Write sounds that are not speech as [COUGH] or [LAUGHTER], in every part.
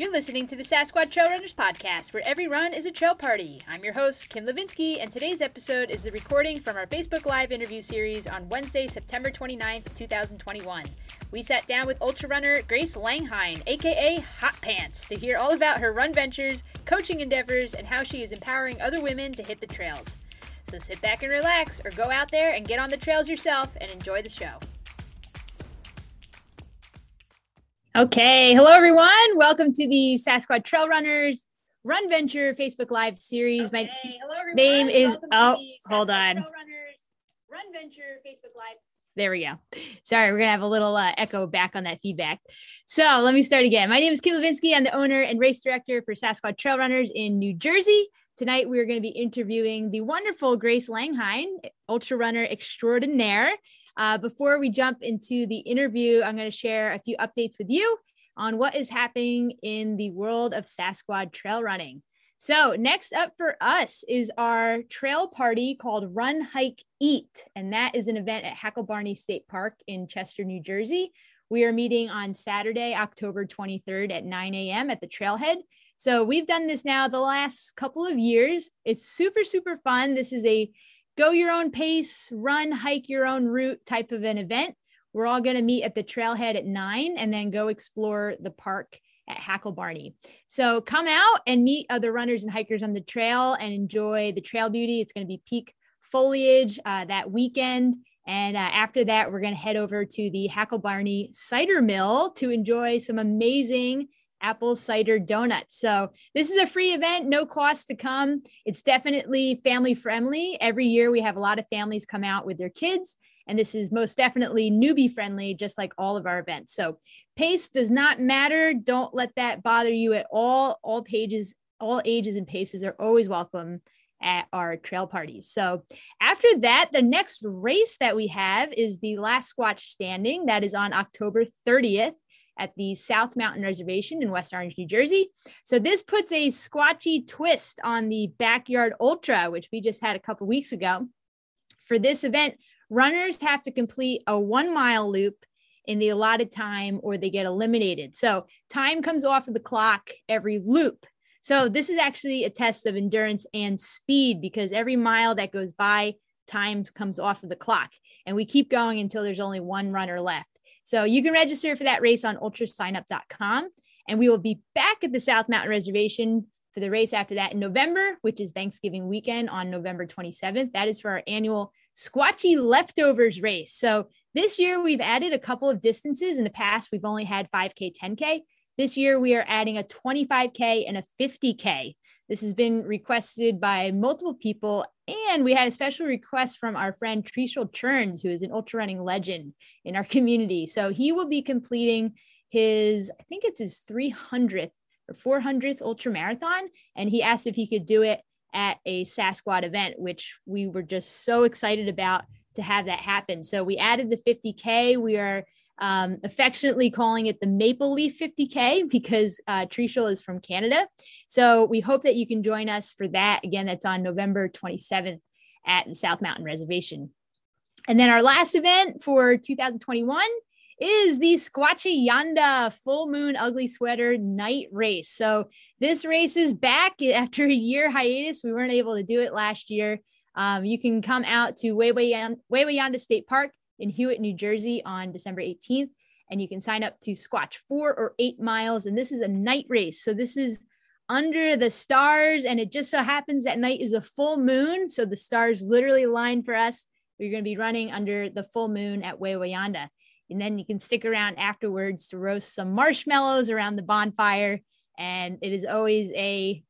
You're listening to the Sasquatch Trail Runners podcast, where every run is a trail party. I'm your host, Kim Levinsky, and today's episode is the recording from our Facebook Live interview series on Wednesday, September 29th, 2021. We sat down with ultra runner Grace Langhine, aka Hot Pants, to hear all about her run ventures, coaching endeavors, and how she is empowering other women to hit the trails. So sit back and relax, or go out there and get on the trails yourself and enjoy the show. Okay, hello everyone. Welcome to the Sasquatch Trail Runners Run Venture Facebook Live series. Okay. My hello, name is oh, hold on. Runners, Run Venture Facebook Live. There we go. Sorry, we're gonna have a little uh, echo back on that feedback. So let me start again. My name is Kim Levinsky. I'm the owner and race director for Sasquatch Trail Runners in New Jersey. Tonight we are going to be interviewing the wonderful Grace Langhine, ultra runner extraordinaire. Uh, before we jump into the interview, I'm going to share a few updates with you on what is happening in the world of Sasquatch trail running. So, next up for us is our trail party called Run, Hike, Eat. And that is an event at Hacklebarney State Park in Chester, New Jersey. We are meeting on Saturday, October 23rd at 9 a.m. at the trailhead. So, we've done this now the last couple of years. It's super, super fun. This is a go your own pace, run, hike your own route type of an event. We're all going to meet at the trailhead at nine and then go explore the park at Hacklebarney. So come out and meet other runners and hikers on the trail and enjoy the trail beauty. It's going to be peak foliage uh, that weekend. And uh, after that, we're going to head over to the Hacklebarney Cider Mill to enjoy some amazing apple cider donuts. So this is a free event, no cost to come. It's definitely family friendly. Every year we have a lot of families come out with their kids, and this is most definitely newbie friendly, just like all of our events. So pace does not matter. Don't let that bother you at all. All pages, all ages and paces are always welcome at our trail parties. So after that, the next race that we have is the Last Squatch Standing. That is on October 30th at the South Mountain Reservation in West Orange, New Jersey. So this puts a squatchy twist on the Backyard Ultra, which we just had a couple weeks ago. For this event, runners have to complete a one mile loop in the allotted time or they get eliminated. So time comes off of the clock every loop. So this is actually a test of endurance and speed because every mile that goes by, time comes off of the clock. And we keep going until there's only one runner left. So you can register for that race on ultrasignup.com. And we will be back at the South Mountain Reservation for the race after that in November, which is Thanksgiving weekend on November 27th. That is for our annual Squatchy Leftovers race. So this year we've added a couple of distances. In the past, we've only had 5K, 10K. This year we are adding a 25K and a 50K. This has been requested by multiple people. And we had a special request from our friend Trishul Cherns, who is an ultra running legend in our [LAUGHS] community. So he will be completing his, I think it's his 300th or 400th ultra marathon. And he asked if he could do it at a Sasquatch event, which we were just so excited about to have that happen. So we added the 50K. We are um, affectionately calling it the Maple Leaf 50K because uh, Trishul is from Canada. So we hope that you can join us for that. Again, that's on November 27th at the South Mountain Reservation. And then our last event for 2021 is the Squatchy Yanda Full Moon Ugly Sweater Night Race. So this race is back after a year hiatus. We weren't able to do it last year. Um, you can come out to Wawayanda State Park in Hewitt, New Jersey on December 18th. And you can sign up to Squatch four or eight miles. And this is a night race. So this is under the stars. And it just so happens that night is a full moon. So the stars literally line for us. We're going to be running under the full moon at Wawayanda. And then you can stick around afterwards to roast some marshmallows around the bonfire. And it is always a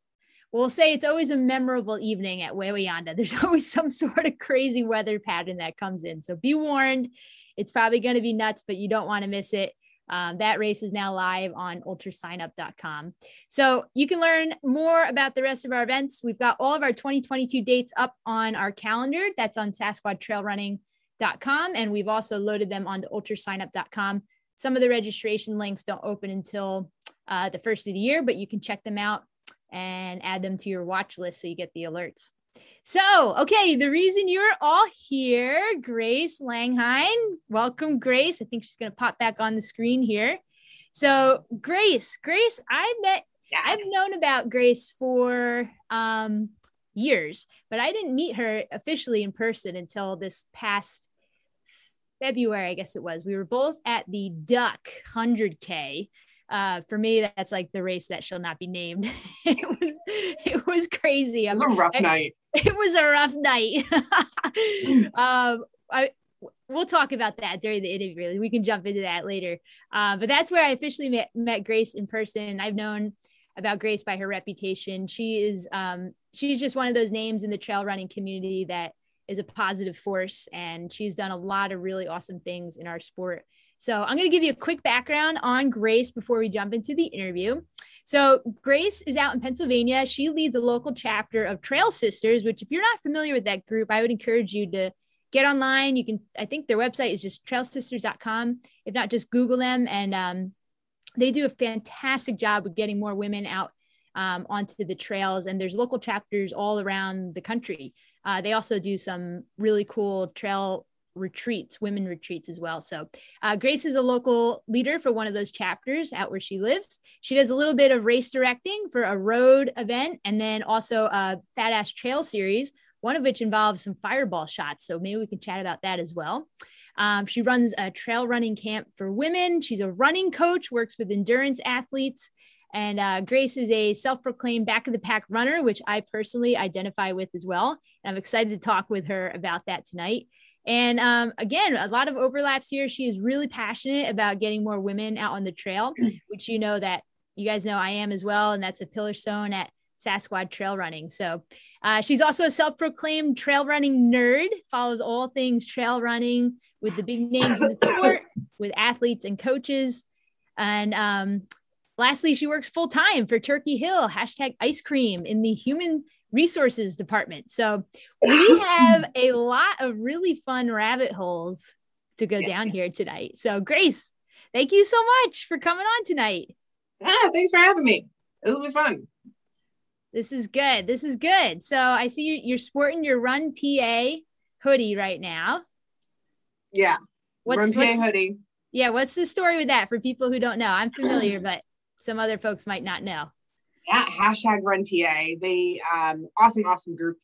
we'll say it's always a memorable evening at Wawayanda. There's [LAUGHS] always some sort of crazy weather pattern that comes in. So be warned, it's probably going to be nuts, but you don't want to miss it. Um, that race is now live on ultrasignup.com. So you can learn more about the rest of our events. We've got all of our 2022 dates up on our calendar. That's on SasquatchTrailRunning.com. And we've also loaded them onto ultrasignup.com. Some of the registration links don't open until uh, the first of the year, but you can check them out and add them to your watch list so you get the alerts. So, okay, the reason you're all here, Grace Langhine. Welcome, Grace. I think she's going to pop back on the screen here. So Grace, Grace, I met. I've known about Grace for um, years, but I didn't meet her officially in person until this past February, I guess it was. We were both at the Duck 100K. Uh, for me, that's like the race that shall not be named. [LAUGHS] it was it was crazy. It was a rough I, night. [LAUGHS] It was a rough night. [LAUGHS] um, I we'll talk about that during the interview. We can jump into that later. Uh, but that's where I officially met, met Grace in person. I've known about Grace by her reputation. She is um, she's just one of those names in the trail running community that is a positive force, and she's done a lot of really awesome things in our sport. So I'm going to give you a quick background on Grace before we jump into the interview. So Grace is out in Pennsylvania. She leads a local chapter of Trail Sisters, which if you're not familiar with that group, I would encourage you to get online. You can, I think their website is just trailsisters.com. If not, just Google them. And um, they do a fantastic job of getting more women out um, onto the trails. And there's local chapters all around the country. Uh, they also do some really cool trail retreats, women retreats as well. So, uh, Grace is a local leader for one of those chapters out where she lives. She does a little bit of race directing for a road event and then also a fat ass trail series, one of which involves some fireball shots. So, maybe we can chat about that as well. Um, she runs a trail running camp for women. She's a running coach, works with endurance athletes. And uh, Grace is a self proclaimed back of the pack runner, which I personally identify with as well. And I'm excited to talk with her about that tonight. And um, again, a lot of overlaps here. She is really passionate about getting more women out on the trail, [CLEARS THROAT] which you know that you guys know I am as well. And that's a pillar stone at Sasquatch Trail Running. So uh, she's also a self proclaimed trail running nerd, follows all things trail running with the big names in the [COUGHS] sport, with athletes and coaches. And um, lastly, she works full time for Turkey Hill, hashtag ice cream in the human resources department. So [LAUGHS] we have a lot of really fun rabbit holes to go down here tonight. So Grace, thank you so much for coming on tonight. Ah, thanks for having me. It'll be fun. This is good. This is good. So I see you, you're sporting your Run PA hoodie right now. Yeah. What's, Run PA what's, hoodie. Yeah. What's the story with that for people who don't know? I'm familiar, but some other folks might not know yeah, hashtag run PA. They um, awesome, awesome group.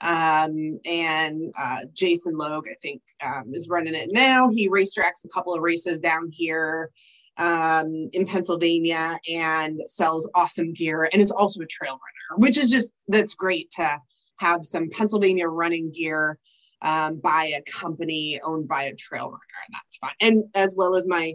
Um, and uh, Jason Logue, I think, um, is running it now. He racetracks a couple of races down here um, in Pennsylvania and sells awesome gear and is also a trail runner, which is just that's great to have some Pennsylvania running gear um, by a company owned by a trail runner, and that's fun. And as well as my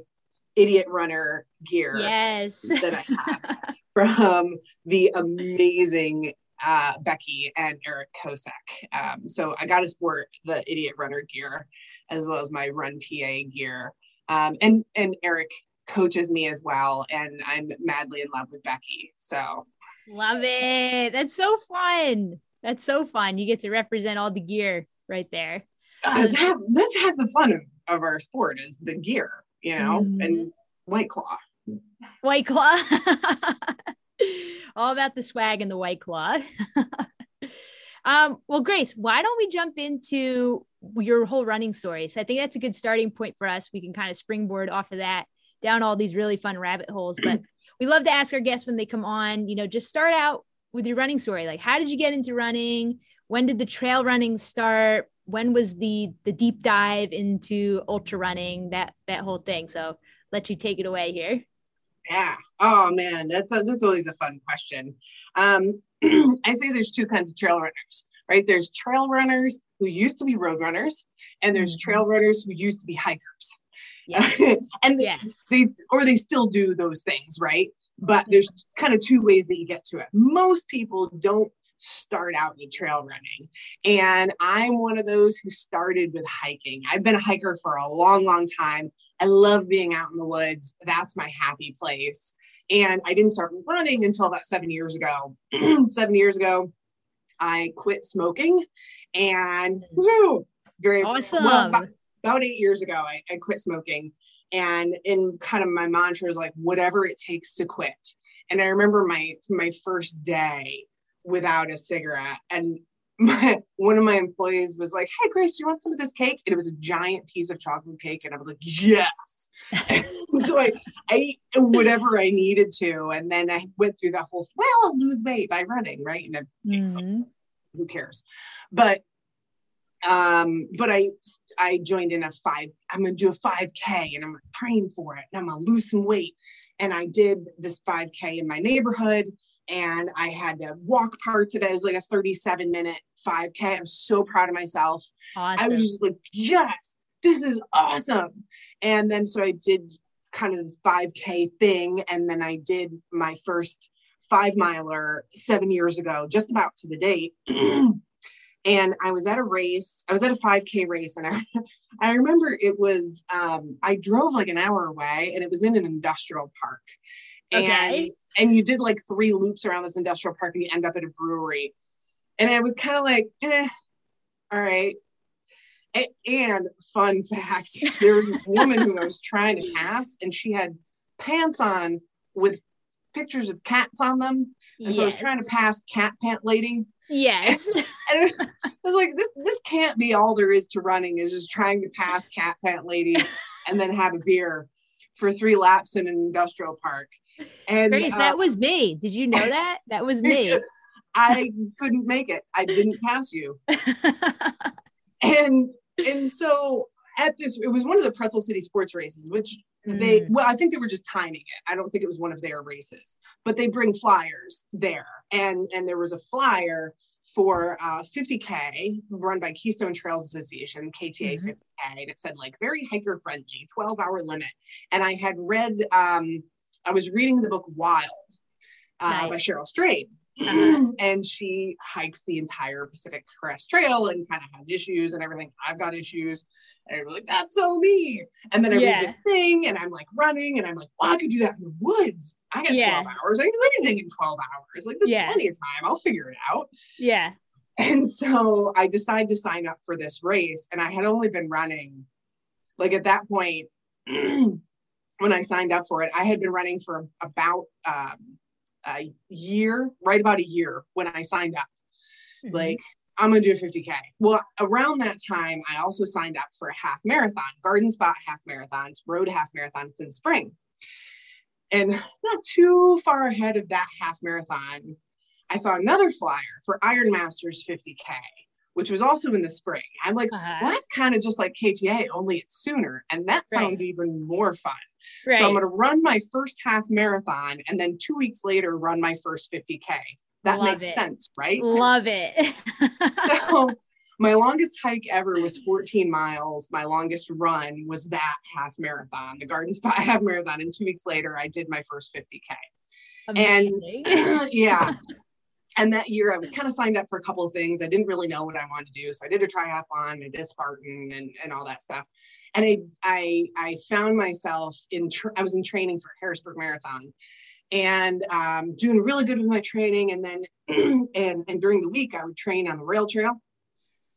idiot runner gear yes. that I have. [LAUGHS] from the amazing uh, Becky and Eric Kosak. Um, so I got to sport the Idiot Runner gear as well as my Run PA gear. Um, and and Eric coaches me as well, and I'm madly in love with Becky. So love it. That's so fun. That's so fun. You get to represent all the gear right there. Uh, let's, have, let's have the fun of, of our sport is the gear, you know, mm-hmm. and White Claw. White Claw. [LAUGHS] All about the swag and the White Claw. [LAUGHS] um, well, Grace, why don't we jump into your whole running story? So I think that's a good starting point for us. We can kind of springboard off of that down all these really fun rabbit holes. But [CLEARS THROAT] we love to ask our guests when they come on, you know, just start out with your running story. Like, how did you get into running? When did the trail running start? When was the the deep dive into ultra running? That that whole thing. So let you take it away here. Yeah. Oh man, that's a, that's always a fun question. Um, [CLEARS THROAT] I say there's two kinds of trail runners, right? There's trail runners who used to be road runners, and there's mm-hmm. trail runners who used to be hikers. Yes. [LAUGHS] and yes. they or they still do those things, right? But there's kind of two ways that you get to it. Most people don't start out in trail running. And I'm one of those who started with hiking. I've been a hiker for a long, long time. I love being out in the woods. That's my happy place. And I didn't start running until about seven years ago. [CLEARS THROAT] seven years ago, I quit smoking and mm. woo, very awesome. Well, about, about, eight years ago, I, I quit smoking. And in kind of my mantra is like, whatever it takes to quit. And I remember my my first day without a cigarette. And my one of my employees was like, "Hey, Grace, do you want some of this cake?" And it was a giant piece of chocolate cake, and I was like, "Yes." [LAUGHS] so I, I ate whatever I needed to, and then I went through that whole. Well, I'll lose weight by running, right? And I, mm-hmm. who cares? But um, but I I joined in a five. I'm gonna do a 5K, and I'm praying for it, and I'm gonna lose some weight. And I did this 5K in my neighborhood and I had to walk parts of it. It was like a 37 minute 5K. I'm so proud of myself. Awesome. I was just like, yes, this is awesome. And then so I did kind of the 5K thing. And then I did my first five miler seven years ago, just about to the date. [CLEARS THROAT] and I was at a race. I was at a 5K race, and I, [LAUGHS] I remember it was um, I drove like an hour away, and it was in an industrial park. Okay and you did like three loops around this industrial park and you end up at a brewery. And I was kind of like, eh, all right. And fun [LAUGHS] fact, there was this woman who I was trying to pass, and she had pants on with pictures of cats on them. And yes. so I was trying to pass cat pant lady. Yes. [LAUGHS] And, and I was like, this this can't be all there is to running is just trying to pass cat pant lady and then have a beer for three laps in an industrial park. And Grace, uh, that was me. Did you know that? [LAUGHS] That was me. [LAUGHS] I couldn't make it. I didn't pass you. [LAUGHS] and and so at this, it was one of the Pretzel City sports races, which mm. they well, I think they were just timing it. I don't think it was one of their races, but they bring flyers there, and and there was a flyer for uh, 50k run by Keystone Trails Association, KTA mm-hmm. 50k, and it said like very hiker friendly, 12 hour limit. And I had read um, I was reading the book Wild uh, nice. by Cheryl Strayed. Uh-huh. [CLEARS THROAT] and she hikes the entire Pacific Crest Trail and kind of has issues and everything. I've got issues. And I'm like, that's so me. And then I yeah. read this thing and I'm like running and I'm like, well, I could do that in the woods. I got yeah. 12 hours. I can do anything in 12 hours. Like, there's yeah. plenty of time. I'll figure it out. Yeah. And so I decided to sign up for this race. And I had only been running, like at that point, [CLEARS THROAT] when I signed up for it. I had been running for about um, a year, right about a year when I signed up. Mm-hmm. Like, I'm gonna do a 50K. Well, around that time, I also signed up for a half marathon, garden spot half marathons, road half marathons in the spring. And not too far ahead of that half marathon, I saw another flyer for Iron Masters 50K, which was also in the spring. I'm like, uh-huh. well, that's kind of just like KTA, only it's sooner. And that sounds right. even more fun. Right. So I'm going to run my first half marathon and then two weeks later run my first 50K. That Love makes it. sense, right? Love it. [LAUGHS] so my longest hike ever was 14 miles. My longest run was that half marathon, the Garden Spot [LAUGHS] half marathon. And two weeks later, I did my first 50K. Amazing. And [CLEARS THROAT] yeah. [LAUGHS] and that year I was kind of signed up for a couple of things. I didn't really know what I wanted to do. So I did a triathlon, I did Spartan and, and all that stuff and I I I found myself in tra- I was in training for Harrisburg Marathon, and um, doing really good with my training. And then [CLEARS THROAT] and and during the week I would train on the rail trail,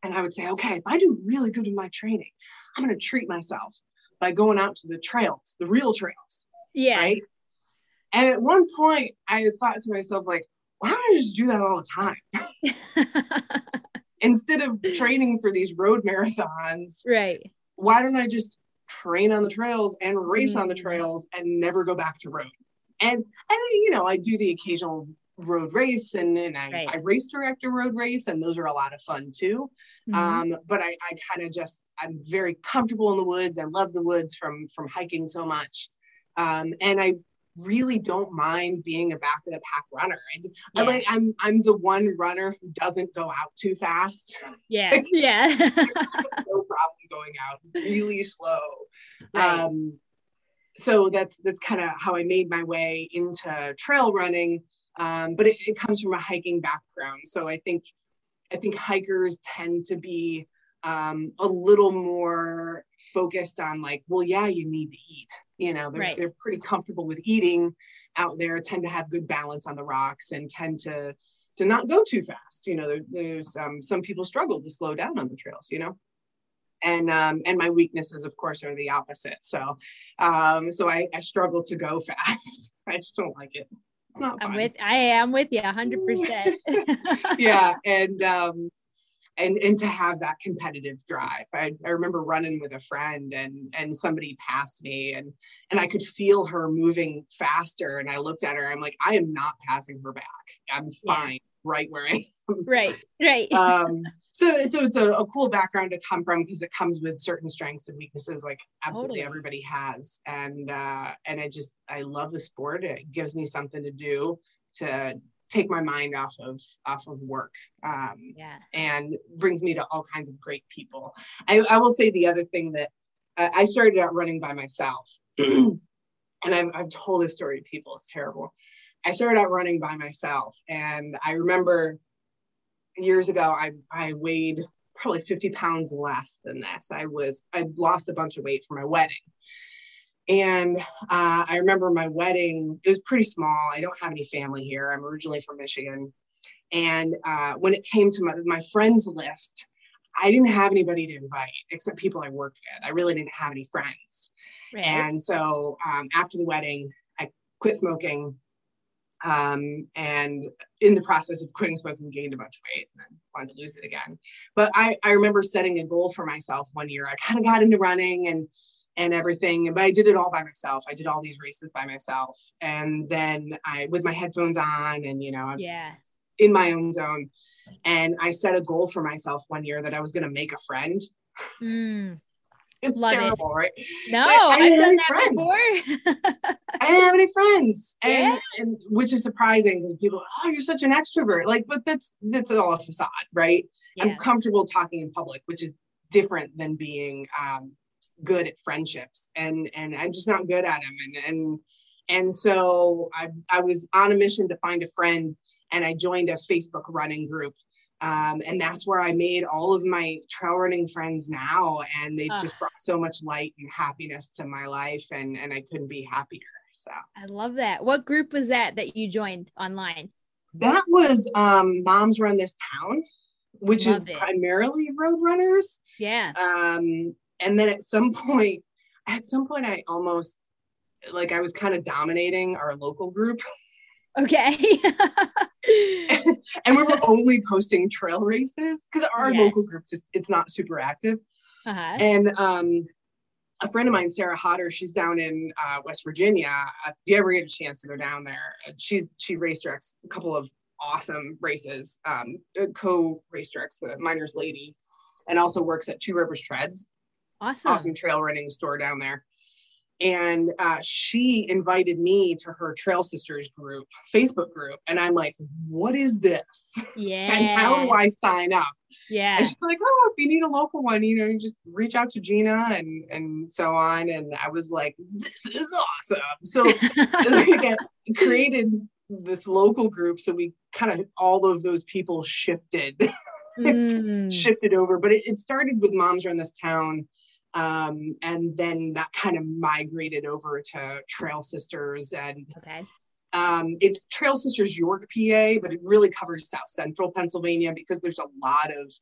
and I would say, okay, if I do really good in my training, I'm going to treat myself by going out to the trails, the real trails. Yeah. Right. And at one point, I thought to myself, like, why don't I just do that all the time? [LAUGHS] [LAUGHS] Instead of training for these road marathons, right? why don't I just train on the trails and race mm. on the mm. trails and never go back to road? And and you know, I do the occasional road race and, and I, right. I race direct a road race and those are a lot of fun too. Mm-hmm. Um, but I, I kind of just I'm very comfortable in the woods. I love the woods from from hiking so much. Um, and I really don't mind being a back of the pack runner. And yeah. I like I'm I'm the one runner who doesn't go out too fast. Yeah. [LAUGHS] yeah. [LAUGHS] no problem going out really slow. Right. Um so that's that's kind of how I made my way into trail running. Um, but it, it comes from a hiking background. So I think I think hikers tend to be um, a little more focused on like, well, yeah, you need to eat. You know, they're, right. they're pretty comfortable with eating out there, tend to have good balance on the rocks and tend to to not go too fast. You know, there, there's um, some people struggle to slow down on the trails, you know. And um, and my weaknesses, of course, are the opposite. So um, so I, I struggle to go [LAUGHS] fast. I just don't like it. It's not I'm with I am with you hundred percent. [LAUGHS] Yeah. [LAUGHS] And um and and to have that competitive drive. I, I remember running with a friend and and somebody passed me and and I could feel her moving faster and I looked at her I'm like I am not passing her back. I'm fine yeah. right where I am. Right. Right. [LAUGHS] um so so it's a, a cool background to come from because it comes with certain strengths and weaknesses like absolutely totally. everybody has and uh and I just I love the sport. It gives me something to do to take my mind off of off of work um, yeah. and brings me to all kinds of great people. I, I will say the other thing that uh, i started out running by myself [CLEARS THROAT] and I've, I've told this story to people it's terrible. I started out running by myself and i remember years ago i, I weighed probably 50 pounds less than this. I was i lost a bunch of weight for my wedding and uh, I remember my wedding, it was pretty small. I don't have any family here. I'm originally from Michigan. And uh, when it came to my, my friends list, I didn't have anybody to invite except people I worked with. I really didn't have any friends. Right. And so um, after the wedding, I quit smoking. Um, and in the process of quitting smoking, gained a bunch of weight and then wanted to lose it again. But I, I remember setting a goal for myself one year. I kind of got into running and and everything. But I did it all by myself. I did all these races by myself. And then I, with my headphones on and, you know, yeah, in my own zone. And I set a goal for myself one year that I was going to make a friend. Mm. It's Love terrible, it. right? No, I didn't have done that friends. I didn't have any friends, [LAUGHS] and, yeah. and which is surprising because people, oh, you're such an extrovert. Like, but that's that's all a facade, right? Yeah. I'm comfortable talking in public, which is different than being um, good at friendships and and I'm just not good at them and and and so I I was on a mission to find a friend and I joined a Facebook running group. Um, and that's where I made all of my trail running friends now and they uh, just brought so much light and happiness to my life and and I couldn't be happier so. I love that. What group was that that you joined online? That was um, moms run this town which love is it. primarily road runners yeah. Um and then at some [LAUGHS] point at some point i almost like i was kind of dominating our local group [LAUGHS] okay and we were only posting trail races because our yeah. local group just it's not super active uh-huh. and um a friend of mine, Sarah Hodder, she's down in uh, West Virginia. If you ever get a chance to go down there, she's she race directs a couple of awesome races, um, co race directs the Miners Lady, and also works at Two Rivers Treads. Awesome. Awesome trail running store down there. And uh, she invited me to her Trail Sisters group, Facebook group. And I'm like, what is this? Yeah. [LAUGHS] and how do I sign up? Yeah. And she's like, oh, if you need a local one, you know, you just reach out to Gina and and so on. And I was like, this is awesome. So [LAUGHS] [LAUGHS] I created this local group. So we kind of all of those people shifted. Mm. shifted over but it, it started with moms run this town um, and then that kind of migrated over to Trail Sisters and okay. Um, it's Trail Sisters York, PA, but it really covers South Central Pennsylvania because there's a lot of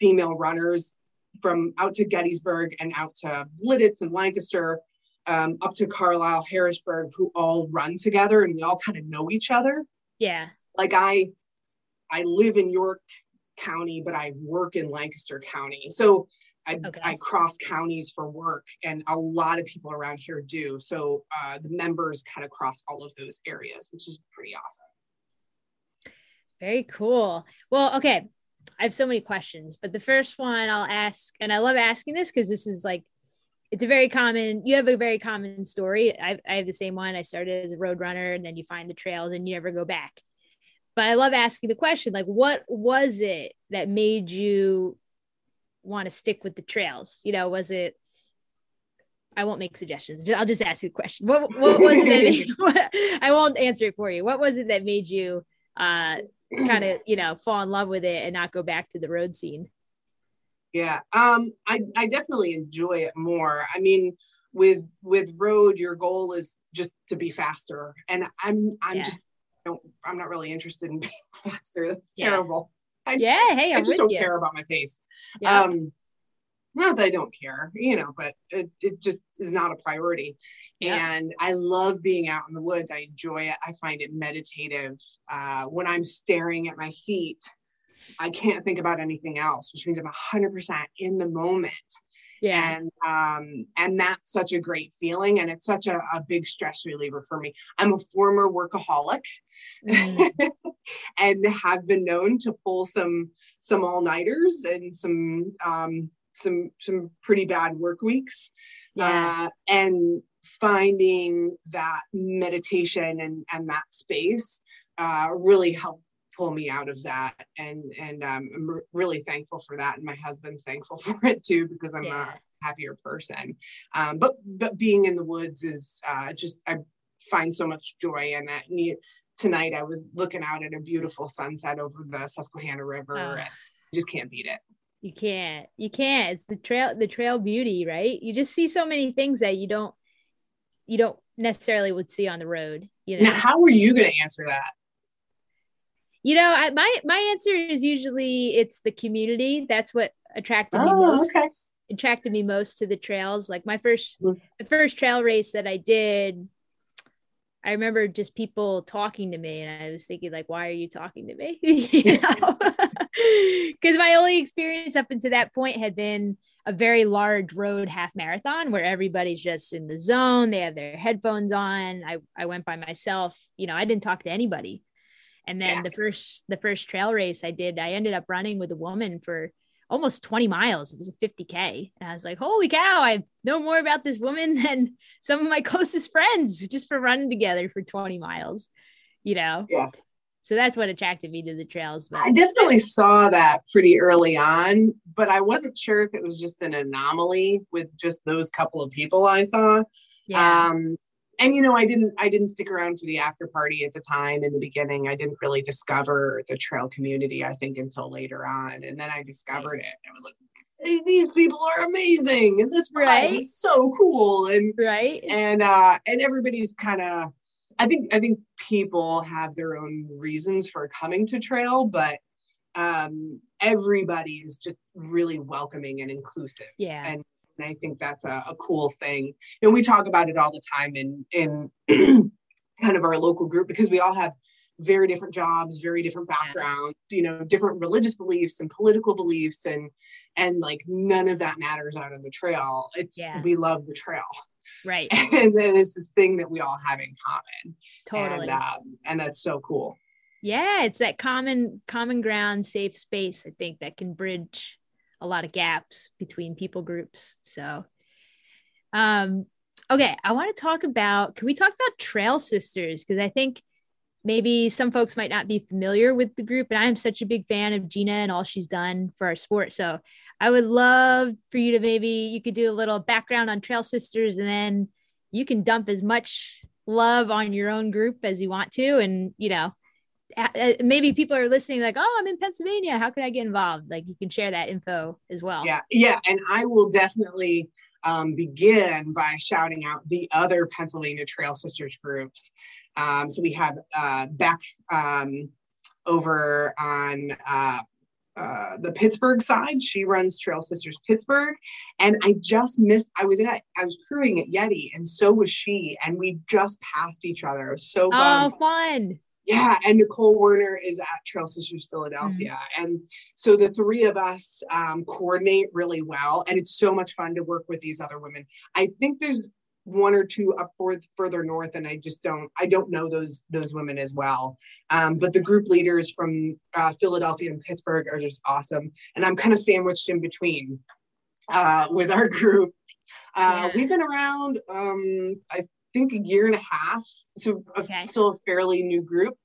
female runners from out to Gettysburg and out to Lititz and Lancaster, um, up to Carlisle, Harrisburg, who all run together and we all kind of know each other. Yeah. Like I, I live in York County, but I work in Lancaster County. So I, okay. I cross counties for work, and a lot of people around here do. So uh, the members kind of cross all of those areas, which is pretty awesome. Very cool. Well, okay. I have so many questions, but the first one I'll ask, and I love asking this because this is like, it's a very common, you have a very common story. I, I have the same one. I started as a road runner, and then you find the trails and you never go back. But I love asking the question like, what was it that made you want to stick with the trails? You know, was it? I won't make suggestions. I'll just ask you a question. What, what was it? That, [LAUGHS] [LAUGHS] I won't answer it for you. What was it that made you uh, kind of, you know, fall in love with it and not go back to the road scene? Yeah, um, I I definitely enjoy it more. I mean, with with road, your goal is just to be faster, and I'm I'm yeah. just don't I'm not really interested in being [LAUGHS] faster. That's yeah. terrible. I, yeah, hey, I'm i just don't you. care about my pace. Yeah. Um, not that I don't care, you know, but it, it just is not a priority. Yeah. And I love being out in the woods. I enjoy it. I find it meditative. Uh, when I'm staring at my feet I can't think about anything else, which means I'm 100% in the moment. Yeah. And um, and that's such a great feeling, and it's such a, a big stress reliever for me. I'm a former workaholic, mm. [LAUGHS] and have been known to pull some some all nighters and some um, some some pretty bad work weeks. Yeah. Uh, and finding that meditation and and that space uh, really helped pull me out of that. And and um, i'm really thankful for that. And my husband's thankful [LAUGHS] for it too because i'm yeah. a happier person. Um, but but being in the woods is uh, just i find so much joy in it tonight i was looking out at a beautiful sunset over the susquehanna river oh. and just can't beat it. You can't. You can't. It's the trail the trail beauty right? You just see so many things that you don't you don't necessarily would see on the road you know? now how are you going to answer that you know, I, my my answer is usually it's the community. That's what attracted oh, me most. Okay. Attracted me most to the trails. Like my first mm. the first trail race that I did, I remember just people talking to me, and I was thinking like, why are you talking to me? [LAUGHS] Because [LAUGHS] [LAUGHS] my only experience up until that point had been a very large road half marathon where everybody's just in the zone. They have their headphones on. I, I went by myself. You know, I didn't talk to anybody. And then yeah. the first the first trail race I did, I ended up running with a woman for almost 20 miles. It was a 50k. And I was like, holy cow, I know more about this woman [LAUGHS] than some of my closest friends just for running together for 20 miles, you know? Yeah. So that's what attracted me to the trails. But I definitely saw that pretty early on, but I wasn't sure if it was just an anomaly with just those couple of people I saw. Yeah. Um, and you know i didn't i didn't stick around for the after party at the time in the beginning. I didn't really discover the trail community i think until later on. And then i discovered it. I was like hey, these people are amazing. And this right. is so cool. And right. and uh and everybody's kind of i think i think people have their own reasons for coming to trail but um everybody is just really welcoming and inclusive. Yeah. And and I think that's a, a cool thing. And we talk about it all the time in in [CLEARS THROAT] kind of our local group because we all have very different jobs, very different backgrounds, you know, different religious beliefs and political beliefs and and like none of that matters out on the trail. It's yeah. we love the trail. Right. [LAUGHS] And then it's this thing that we all have in common. Totally. And, um, and that's so cool. Yeah, it's that common common ground, safe space, I think, that can bridge a lot of gaps between people groups. So, um, okay, I want to talk about. Can we talk about Trail Sisters? Because I think maybe some folks might not be familiar with the group, and I'm such a big fan of Gina and all she's done for our sport. So, I would love for you to maybe you could do a little background on Trail Sisters, and then you can dump as much love on your own group as you want to, and you know maybe people are listening like oh i'm in pennsylvania how can i get involved like you can share that info as well yeah yeah and i will definitely um, begin by shouting out the other pennsylvania trail sisters groups um, so we have uh, beck um, over on uh, uh, the Pittsburgh side. She runs Trail Sisters Pittsburgh, and I just missed. I was at I was crewing at Yeti, and so was she, and we just passed each other. It was so fun. Oh, fun! Yeah, and Nicole Werner is at Trail Sisters Philadelphia, mm-hmm. and so the three of us um, coordinate really well, and it's so much fun to work with these other women. I think there's one or two up for, further north, and I just don't I don't know those those women as well. Um, but the group leaders from uh, Philadelphia and Pittsburgh are just awesome, and I'm kind of sandwiched in between uh, with our [LAUGHS] group. Uh, yeah. We've been around, um, I think a year and a half, so okay. still a fairly new group.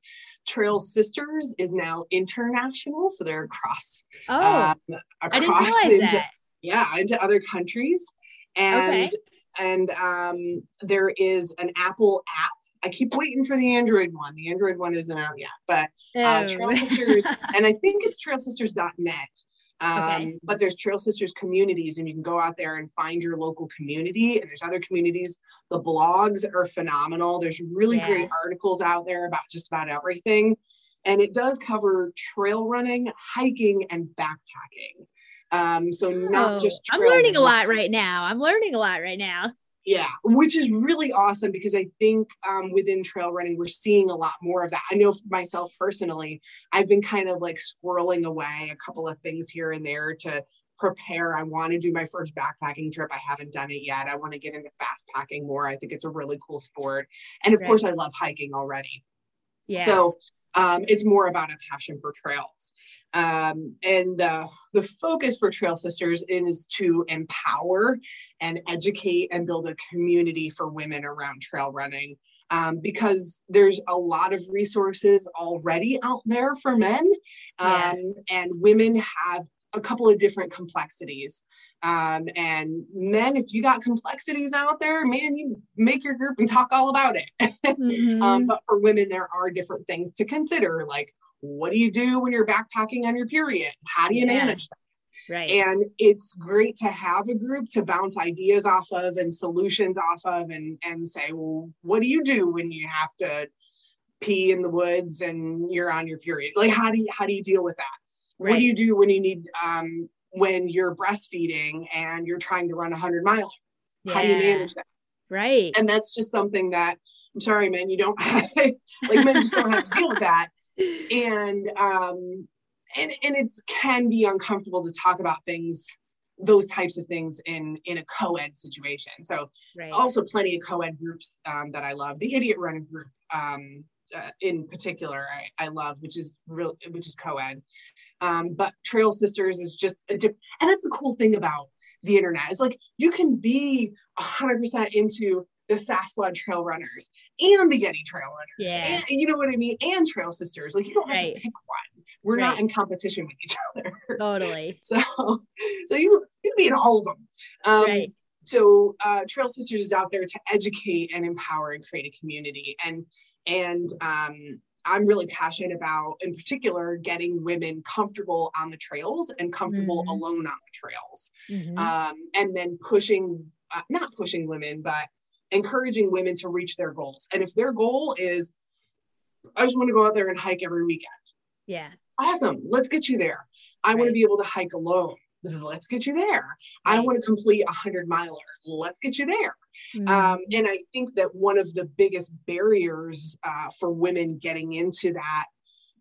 Trail Sisters is now international, so they're across. Oh, um, across into, that. Yeah, into other countries, and okay. and um, there is an Apple app. I keep waiting for the Android one. The Android one isn't out yet, but uh, oh. Trail Sisters, [LAUGHS] and I think it's trailsisters.net um, okay. But there's Trail Sisters communities, and you can go out there and find your local community. And there's other communities. The blogs are phenomenal. There's really yeah. great articles out there about just about everything. And it does cover trail running, hiking, and backpacking. Um, so not oh, just I'm learning running. a lot right now. I'm learning a lot right now. Yeah, which is really awesome because I think um, within trail running, we're seeing a lot more of that. I know myself personally, I've been kind of like squirreling away a couple of things here and there to prepare. I want to do my first backpacking trip. I haven't done it yet. I want to get into fast packing more. I think it's a really cool sport. And of right. course, I love hiking already. Yeah. So um, it's more about a passion for trails. Um, and uh, the focus for Trail Sisters is to empower and educate and build a community for women around trail running. Um, because there's a lot of resources already out there for men, yeah. Um, and women have a couple of different complexities. Um, and men, if you got complexities out there, man, you make your group and talk all about it. [LAUGHS] mm-hmm. um, but for women, there are different things to consider, like what do you do when you're backpacking on your period? How do you yeah. manage that? Right. And it's great to have a group to bounce ideas off of and solutions off of and and say, well, what do you do when you have to pee in the woods and you're on your period? Like how do you how do you deal with that? Right. What do you do when you need um, when you're breastfeeding and you're trying to run a hundred mile? Yeah. How do you manage that? Right. And that's just something that I'm sorry, man, you don't [LAUGHS] have, like men just don't have to deal with that. And um and and it can be uncomfortable to talk about things those types of things in in a co-ed situation so right. also plenty of co-ed groups um, that i love the idiot running group um, uh, in particular I, I, love, which is real, which is co-ed. Um, but Trail Sisters is just a different, and that's the cool thing about the internet is like you can be hundred percent into the Sasquatch Trail Runners and the Getty Trail Runners, yeah. and you know what I mean, and Trail Sisters. Like you don't have right. to pick one. We're right. not in competition with each other. Totally. [LAUGHS] so, so you you can be in all of them. Um, right so uh, trail sisters is out there to educate and empower and create a community and and um, I'm really passionate about, in particular, getting women comfortable on the trails and comfortable mm-hmm. alone on the trails. Mm-hmm. Um, and then pushing, uh, not pushing women, but encouraging women to reach their goals. And if their goal is, I just want to go out there and hike every weekend. Yeah. Awesome. Let's get you there. I right. want to be able to hike alone. Let's get you there. I want to complete a hundred miler. Let's get you there. Mm-hmm. Um, and I think that one of the biggest barriers uh, for women getting into that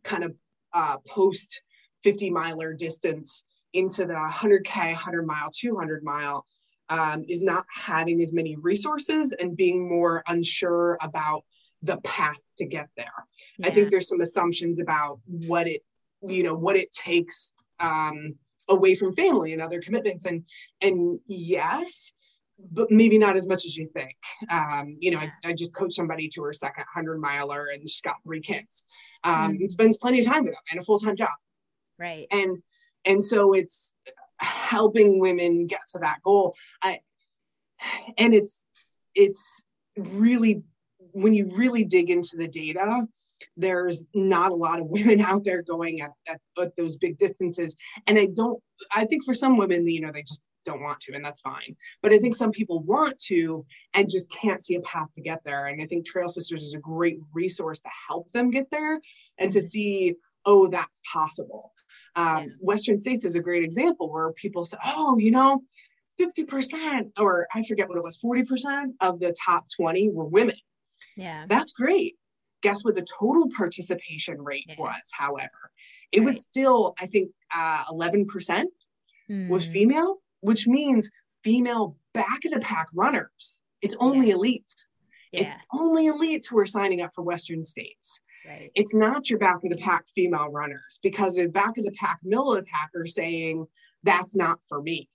kind of uh, post 50 miler distance into the 100K, 100 mile, 200 mile um, is not having as many resources and being more unsure about the path to get there. Yeah. I think there's some assumptions about what it, you know, what it takes um, away from family and other commitments. And and yes, but maybe not as much as you think. Um, you know, I, I, just coached somebody to her second hundred miler, and she's got three kids. Um, mm-hmm. Spends plenty of time with them and a full time job. Right. And and so it's helping women get to that goal. I and it's it's really when you really dig into the data there's not a lot of [LAUGHS] women out there going at, at, at those big distances and i don't i think for some women you know they just don't want to, and that's fine. But I think some people want to and just can't see a path to get there. And I think Trail Sisters is a great resource to help them get there and to mm-hmm. see, oh, that's possible. Um, Western States is a great example where people say, oh, you know, 50%, or I forget what it was, 40% of the top 20 were women. Yeah. That's great. Guess what the total participation rate yeah. was, however? It right. was still, I think, uh, 11% mm. was female which means female back of the pack runners. It's only yeah. elites. Yeah. It's only elites who are signing up for Western states. Right. It's not your back of the pack female runners because the back of the pack middle of the pack are saying that's not for me.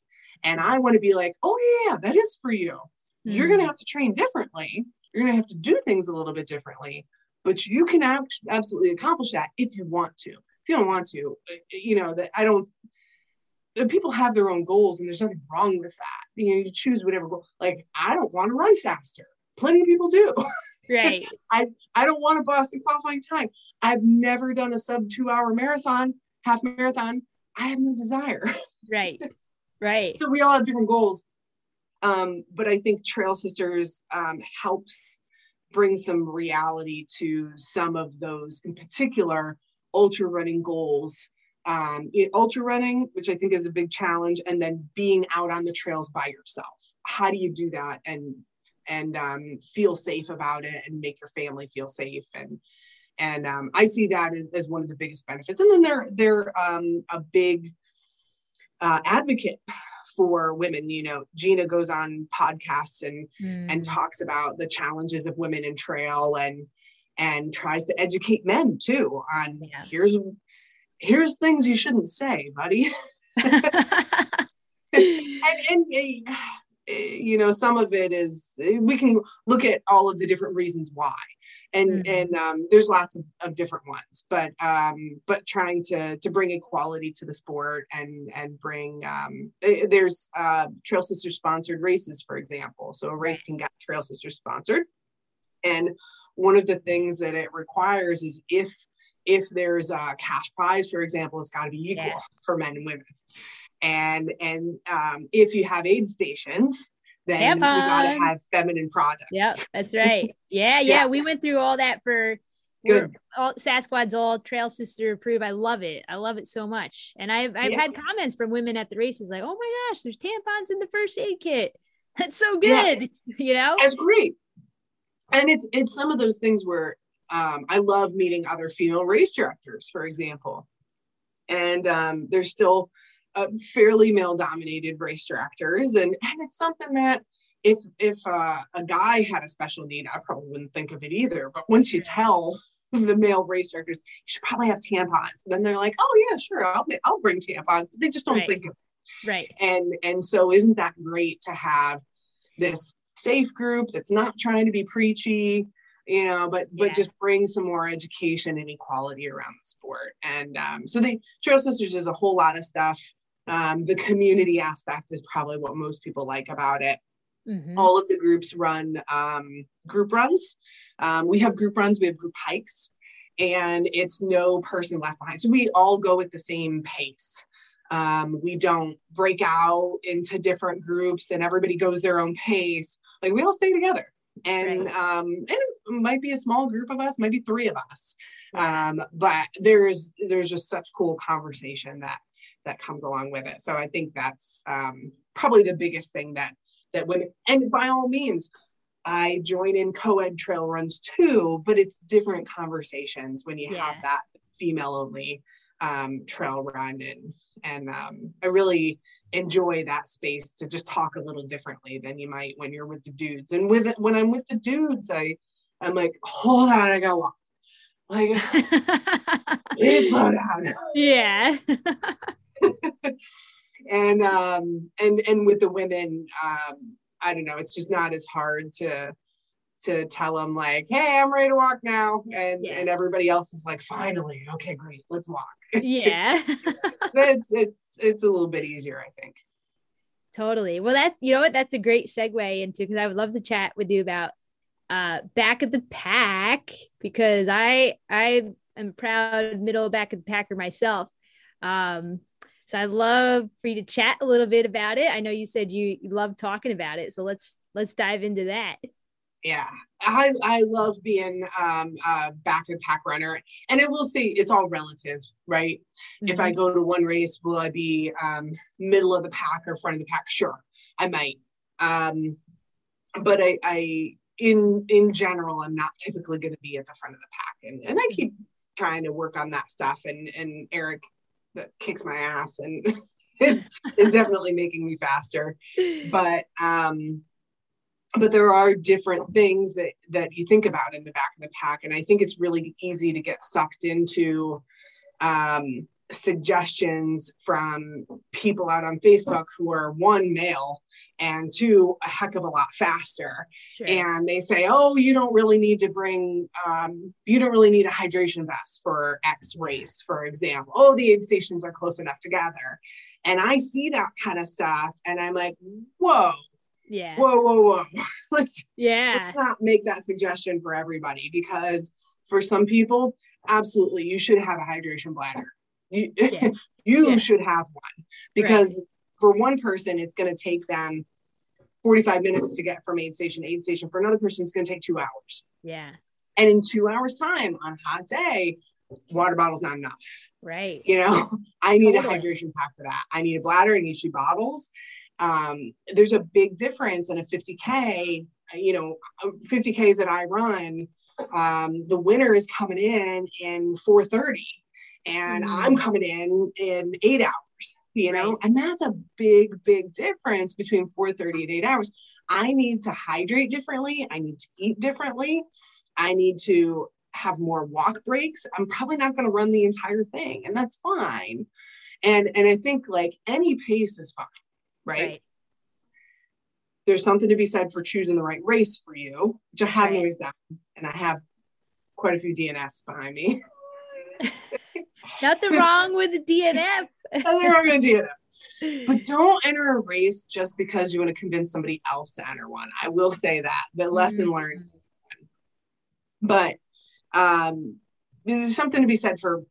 And I want to be like, oh yeah, that is for you. Mm-hmm. You're going to have to train differently. You're going to have to do things a little bit differently, but you can act- absolutely accomplish that if you want to. If you don't want to, uh, you know that I don't people have their own goals and there's nothing wrong with that. You know, you choose whatever goal. Like, I don't want to run faster. Plenty of people do. Right. [LAUGHS] I, I don't want to Boston qualifying time. I've never done a sub two hour marathon, half marathon. I have no desire. [LAUGHS] Right. Right. so we all have different goals. Um, but I think Trail Sisters um, helps bring some reality to some of those, in particular, ultra running goals um, ultra running, which I think is a big challenge, and then being out on the trails by yourself. How do you do that? And and um, feel safe about it and make your family feel safe and and um, I see that as, as one of the biggest benefits. And then they're they're um, a big uh, advocate for women. You know, Gina goes on podcasts and mm. and talks about the challenges of women in trail and and tries to educate men too on yeah. here's here's things you shouldn't say, buddy. [LAUGHS] [LAUGHS] and, and, and you know some of it is we can look at all of the different reasons why. And mm-hmm. and um, there's lots of, of different ones but um, but trying to to bring equality to the sport and and bring um, eh, there's uh, trail sister sponsored races for example. So a race can get trail sister sponsored. And one of the things that it requires is if if there's a cash prize for example it's got to be equal yeah. for men and women and and um, if you have aid stations then you gotta have feminine products yep that's right yeah, [LAUGHS] yeah, yeah we went through all that for Good. all Sasquatch's all trail sister approved. I love it. I love it so much. And I've I've yeah. had comments from women at the races like, oh my gosh, there's tampons in the first aid kit. [LAUGHS] That's so good. Yeah. You know? That's great. And it's it's some of those things where um, I love meeting other female race directors, for example. And um, there's still uh, fairly male dominated race directors and and it's something that if if uh, a guy had a special need i probably wouldn't think of it either. But once you tell the male race directors you should probably have tampons and then they're like oh yeah sure i'll, I'll bring tampons but they just don't right. think of it. Right. And and so isn't that great to have this safe group that's not trying to be preachy you know but but yeah. just bring some more education and equality around the sport. And um, so the trail sisters is a whole lot of stuff um, the community aspect is probably what most people like about it. Mm-hmm. All of the groups run um, group runs. Um, we have group runs, we have group hikes, and it's no person left behind. So we all go at the same pace. Um, we don't break out into different groups and everybody goes their own pace. Like we all stay together. And right. um, and it might be a small group of us, maybe three of us. Um, but there's there's just such cool conversation that that comes along with it. So I think that's um, probably the biggest thing that that women and by all means I join in co-ed trail runs too, but it's different conversations when you yeah. have that female only um, trail run and and um, I really enjoy that space to just talk a little differently than you might when you're with the dudes. And with when I'm with the dudes, I I'm like, hold on, I got walk. Like, [LAUGHS] [LAUGHS] please slow down. Yeah. [LAUGHS] [LAUGHS] and um and and with the women um i don't know it's just not as hard to to tell them like hey i'm ready to walk now. And yeah. and everybody else is like finally. Okay great. Let's walk. Yeah. [LAUGHS] It's it's it's a little bit easier i think. Totally. Well that's you know what? That's a great segue into because i would love to chat with you about uh back of the pack because i i am proud middle back of the packer myself. Um so I'd love for you to chat a little bit about it. I know you said you, love talking about it, so let's let's dive into that. Yeah, I I love being um, a back and pack runner, and I will say it's all relative, right? Mm-hmm. If I mm-hmm. go to one race, will I be um, middle of the pack or front of the pack? Sure, I might. Um, but I, I in in general, I'm not typically going to be at the front of the pack, and and I keep trying to work on that stuff. And and Eric that kicks my ass and [LAUGHS] it's definitely making me faster. But um but there are different things that that you think about in the back of the pack and i think it's really easy to get sucked into um suggestions from people out on Facebook who are one male and two a heck of a lot faster. Sure. And they say, oh, you don't really need to bring, um, you don't really need a hydration vest for X race, for example. Oh, the aid stations are close enough together. And I see that kind of stuff and I'm like, whoa. Yeah. Whoa, whoa, whoa. [LAUGHS] let's, yeah. let's not make that suggestion for everybody because for some people, absolutely, you should have a hydration bladder you, yeah. [LAUGHS] you yeah. should have one because right. for one person, it's going to take them 45 minutes to get from aid station to aid station. For another person, it's going to take two hours. Yeah. And in two hours' time on a hot day, water bottle's not enough. Right. You know, [LAUGHS] I need totally. a hydration pack for that. I need a bladder. I need two bottles. Um, there's a big difference in a 50K you know, 50Ks that I run, um, the winner is coming in in 430 and mm. I'm coming in in eight hours, you know, and that's a big, big difference between 430 and eight hours. I need to hydrate differently. I need to eat differently. I need to have more walk breaks. I'm probably not going to run the entire thing, and that's fine. And and I think like any pace is fine, right? right. There's something to be said for choosing the right race for you, which I haven't right. always done, and I have quite a few DNFs behind me. [LAUGHS] Nothing wrong with the DNF. [LAUGHS] Nothing wrong with DNF. [LAUGHS] But don't enter a race just because you want to convince somebody else to enter one. I will say that the lesson mm-hmm. learned. But um, there's something to be said for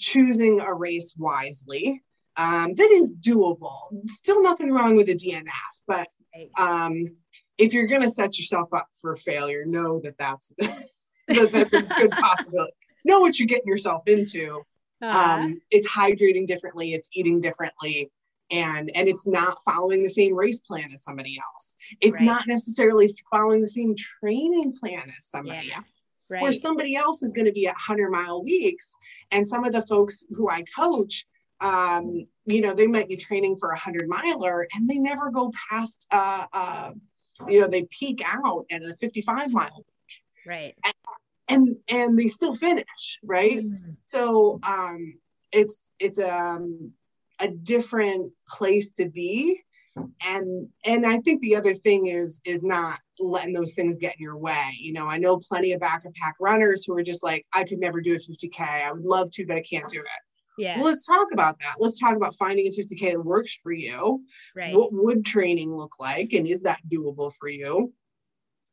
choosing a race wisely. Um, that is doable. Still nothing wrong with a DNF, but um, if you're going to set yourself up for failure, know that that's, [LAUGHS] that, that's a good possibility. Know what you're getting yourself into. Uh-huh. Um, it's hydrating differently, it's eating differently, and and it's not following the same race plan as somebody else. It's right. not necessarily following the same training plan as somebody yeah. else. Right. Where somebody else is going to be at 100 mile weeks, and some of the folks who I coach, um, you know, they might be training for a 100 miler and they never go past, uh, uh, you know, they peak out at a 55 mile. Right. And, and and they still finish right? Mm. so um it's it's um a different place to be. And and i think the other thing is is not letting those things get in your way. You know i know plenty of back and pack runners who are just like i could never do a 50k i would love to but i can't do it. Yeah. Well, let's talk about that. Let's talk about finding a 50k that works for you. Right. What would training look like and is that doable for you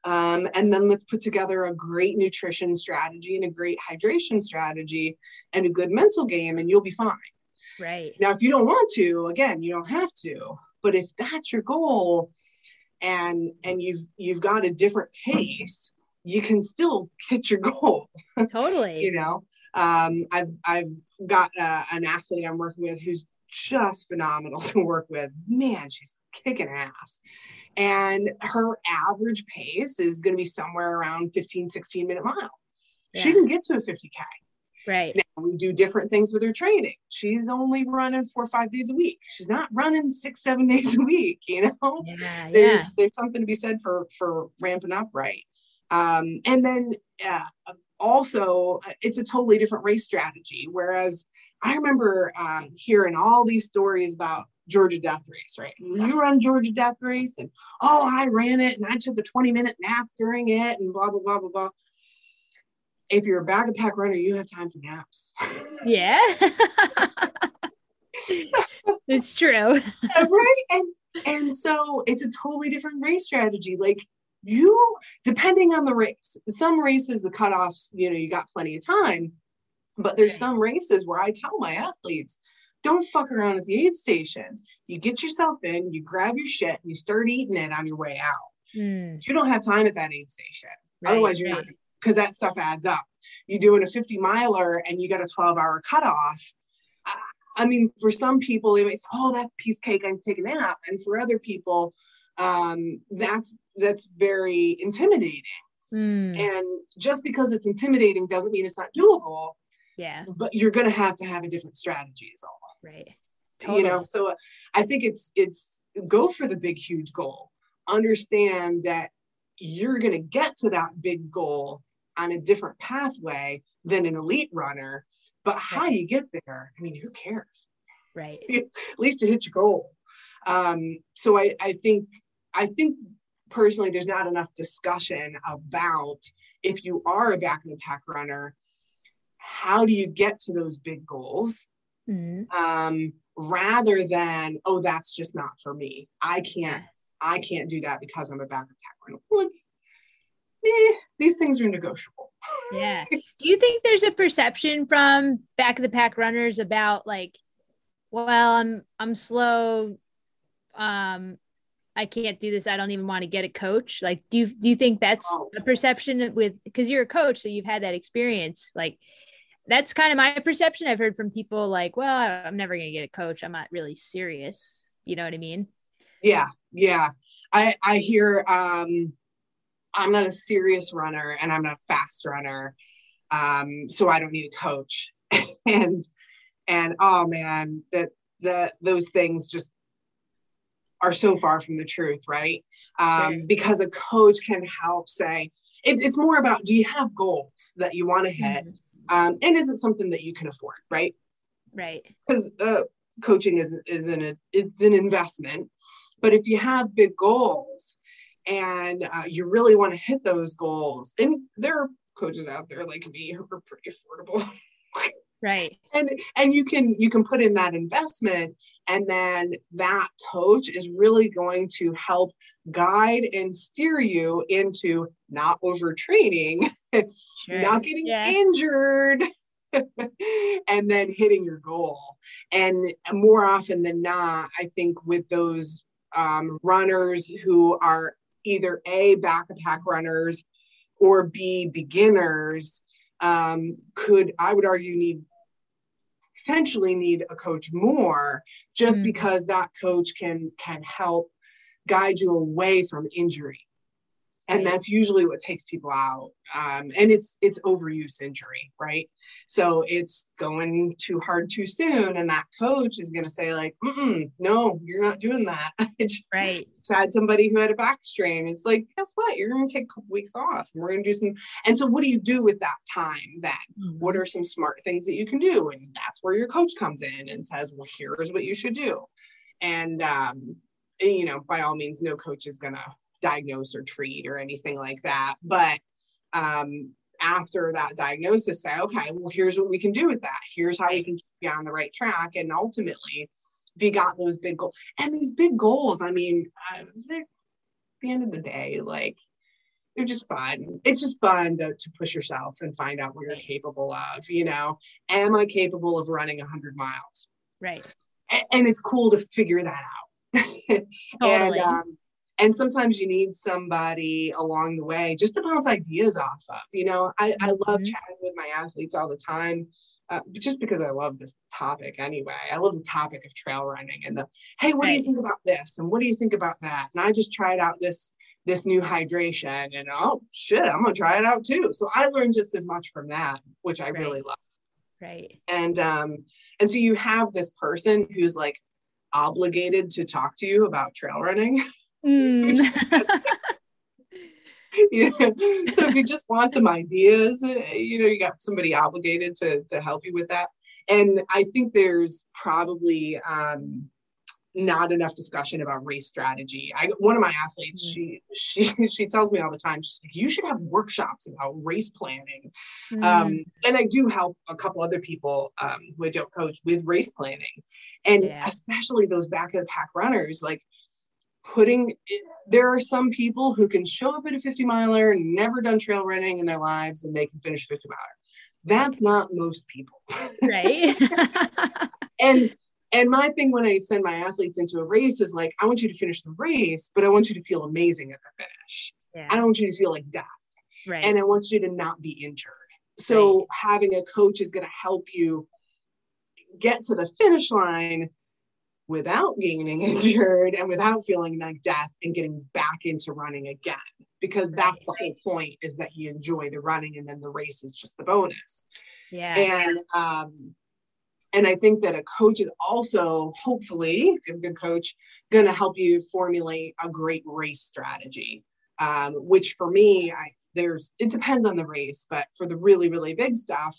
um, and then let's put together a great nutrition strategy and a great hydration strategy and a good mental game, and you'll be fine. Right. Now, if you don't want to, again, you don't have to. But if that's your goal and and you've you've got a different pace, you can still hit your goal. [LAUGHS] Totally. you know, um, I've I've got uh, an athlete I'm working with who's just phenomenal [LAUGHS] to work with. Man, she's kicking ass and her average pace is going to be somewhere around 15 16 minute mile. Yeah. she can get to a 50k right. Now we do different things with her training. She's only running four or five days a week. She's not running six seven [LAUGHS] days a week you know? Yeah, there's yeah. there's something to be said for for ramping up right. Um, and then uh, also it's a totally different race strategy. Whereas i remember um, hearing all these stories about Georgia Death Race, right? you run Georgia Death Race, and oh, I ran it and I took a 20 minute nap during it, and blah, blah, blah, blah, blah. If you're a bag of pack runner, you have time for naps. [LAUGHS] Yeah. [LAUGHS] it's true. right. And and so it's a totally different race strategy. Like you, depending on the race, some races, the cutoffs, you know, you got plenty of time. But there's some races where I tell my athletes, don't fuck around at the aid stations. You get yourself in, you grab your shit, and you start eating it on your way out. Mm. You don't have time at that aid station. Right, Otherwise, you're right. not because that stuff adds up. You're doing a 50 miler and you got a 12 hour cutoff. I mean, for some people, they might say, "Oh, that's piece cake. I'm taking a nap," and for other people, um, that's that's very intimidating. Mm. And just because it's intimidating doesn't mean it's not doable. Yeah. But you're going to have to have a different strategy, is all right. Totally. you know so i think it's it's go for the big huge goal. Understand that you're going to get to that big goal on a different pathway than an elite runner but how right. you get there i mean who cares? Right. [LAUGHS] At least to hit your goal. Um, so I, I think i think personally there's not enough discussion about if you are a back of the pack runner how do you get to those big goals mm-hmm. um, rather than oh that's just not for me i can't i can't do that because i'm a backup tackler well it's eh, these things are negotiable [LAUGHS] yeah do you think there's a perception from back of the pack runners about like well i'm i'm slow um I can't do this. I don't even want to get a coach. Like, do you do you think that's oh. a perception with because you're a coach, so you've had that experience? Like, that's kind of my perception. I've heard from people like, well, I'm never going to get a coach. I'm not really serious. You know what I mean? Yeah. Yeah. I, I hear, um, I'm not a serious runner and I'm not a fast runner. Um, so I don't need a coach. [LAUGHS] and and oh man, that that those things just are so far from the truth, right? Um, because a coach can help say, it, it's more about do you have goals that you want to hit? Mm-hmm. Um, and is it something that you can afford, right? Right. Because uh, coaching is, is an, it's an investment. But if you have big goals and uh, you really want to hit those goals, and there are coaches out there like me who are pretty affordable. [LAUGHS] right and and you can you can put in that investment and then that coach is really going to help guide and steer you into not overtraining sure. not getting yeah. injured [LAUGHS] and then hitting your goal and more often than not i think with those um, runners who are either a back pack runners or b beginners um, could I would argue need potentially need a coach more just mm-hmm. because that coach can can help guide you away from injury and that's usually what takes people out um, and it's it's overuse injury right? So it's going too hard too soon and that coach is going to say like no you're not doing that. [LAUGHS] I just right. had somebody who had a back strain. It's like guess what? You're going to take a couple weeks off and we're going to do some and so what do you do with that time then? Mm-hmm. what are some smart things that you can do? And that's where your coach comes in and says well here's what you should do. And um, you know by all means no coach is going to diagnose or treat or anything like that. But um, after that diagnosis, say, okay, well, here's what we can do with that. Here's how we can keep you on the right track. And ultimately, if you got those big goals, and these big goals, I mean, uh, at the end of the day, like they're just fun. It's just fun to, to push yourself and find out what you're capable of. You know, am I capable of running 100 miles? Right. And, and it's cool to figure that out. [LAUGHS] totally. and um, and sometimes you need somebody along the way just to bounce ideas off of you know? I, I love mm-hmm. chatting with my athletes all the time uh, just because i love this topic anyway. I love the topic of trail running and the hey what do you think about this? And what do you think about that? And i just tried out this this new hydration and oh shit i'm gonna try it out too. So i learned just as much from that which i right. really love. Right. And um and so you have this person who's like obligated to talk to you about trail running [LAUGHS] Mm. [LAUGHS] yeah. So if you just want some ideas, you know, you got somebody obligated to to help you with that. And I think there's probably um, not enough discussion about race strategy. I one of my athletes, mm. she she [LAUGHS] she tells me all the time, she's like, you should have workshops about race planning. Mm. Um, and I do help a couple other people um, who I don't coach with race planning, and yeah. especially those back of the pack runners, like putting there are some people who can show up at a 50 miler never done trail running in their lives and they can finish 50 miler. That's not most people. Right. [LAUGHS] And and my thing when i send my athletes into a race is like i want you to finish the race but i want you to feel amazing at the finish. Yeah. i don't want you to feel like death. Right. And i want you to not be injured. So right. having a coach is going to help you get to the finish line without getting [LAUGHS] injured and without feeling like death and getting back into running again because that's the whole point is that you enjoy the running and then the race is just the bonus. Yeah. And um and i think that a coach is also hopefully if you're a good coach going to help you formulate a great race strategy. Um, which for me i there's it depends on the race but for the really really big stuff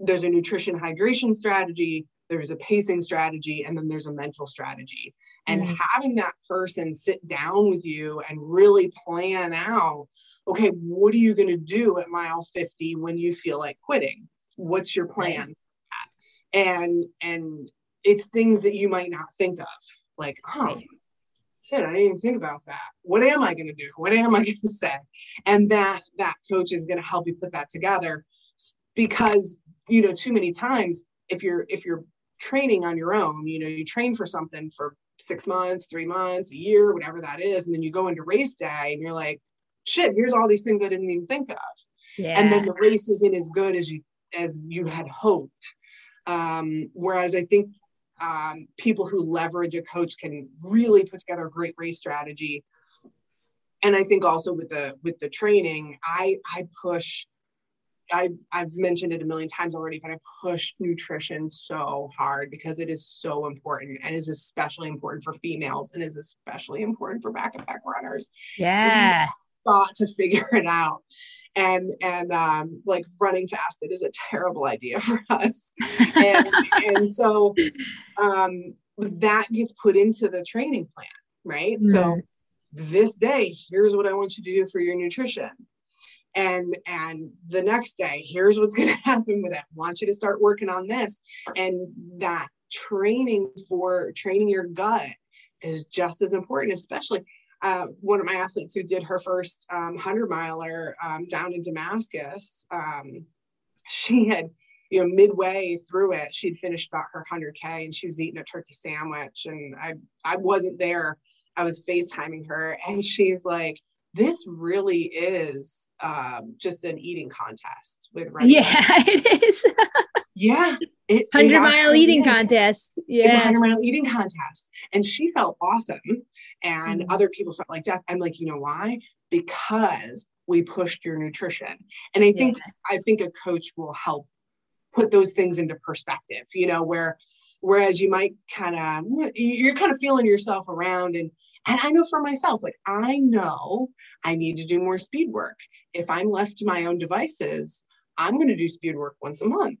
there's a nutrition hydration strategy there's a pacing strategy, and then there's a mental strategy. And mm-hmm. having that person sit down with you and really plan out okay, what are you going to do at mile 50 when you feel like quitting? What's your plan? Right. And and it's things that you might not think of, like, oh, shit, I didn't even think about that. What am I going to do? What am I [LAUGHS] going to say? And that that coach is going to help you put that together, because you know, too many times if you're if you're training on your own. You know, you train for something for six months, three months, a year, whatever that is. And then you go into race day and you're like, shit, here's all these things I didn't even think of. Yeah. And then the race isn't as good as you as you had hoped. Um, whereas I think um, people who leverage a coach can really put together a great race strategy and I think also with the with the training, I I push I, I've mentioned it a million times already, but I push nutrition so hard because it is so important and is especially important for females and is especially important for back and back runners. Yeah. Thought to figure it out. And and um, like running fasted is a terrible idea for us. And and so um, that gets put into the training plan, right? Mm-hmm. So this day, here's what I want you to do for your nutrition and and the next day here's what's going [LAUGHS] to happen with it. I want you to start working on this. And that training for training your gut is just as important especially uh, one of my athletes who did her first um, 100 miler um, down in damascus um, she had you know midway through it she'd finished about her 100k and she was eating a turkey sandwich and i i wasn't there. I was facetiming her and she's like this really is um, just an eating contest with running. Yeah, [LAUGHS] it is. yeah. It, 100 it mile eating is. contest. Yeah. It's a 100 mile eating contest. And she felt awesome. And mm-hmm. other people felt like death. I'm like, you know why? Because we pushed your nutrition. And I think, yeah. I think a coach will help put those things into perspective, you know, where, whereas you might kind of, you're kind of feeling yourself around and, and I know for myself, like I know I need to do more speed work. If I'm left to my own devices, I'm going to do speed work once a month.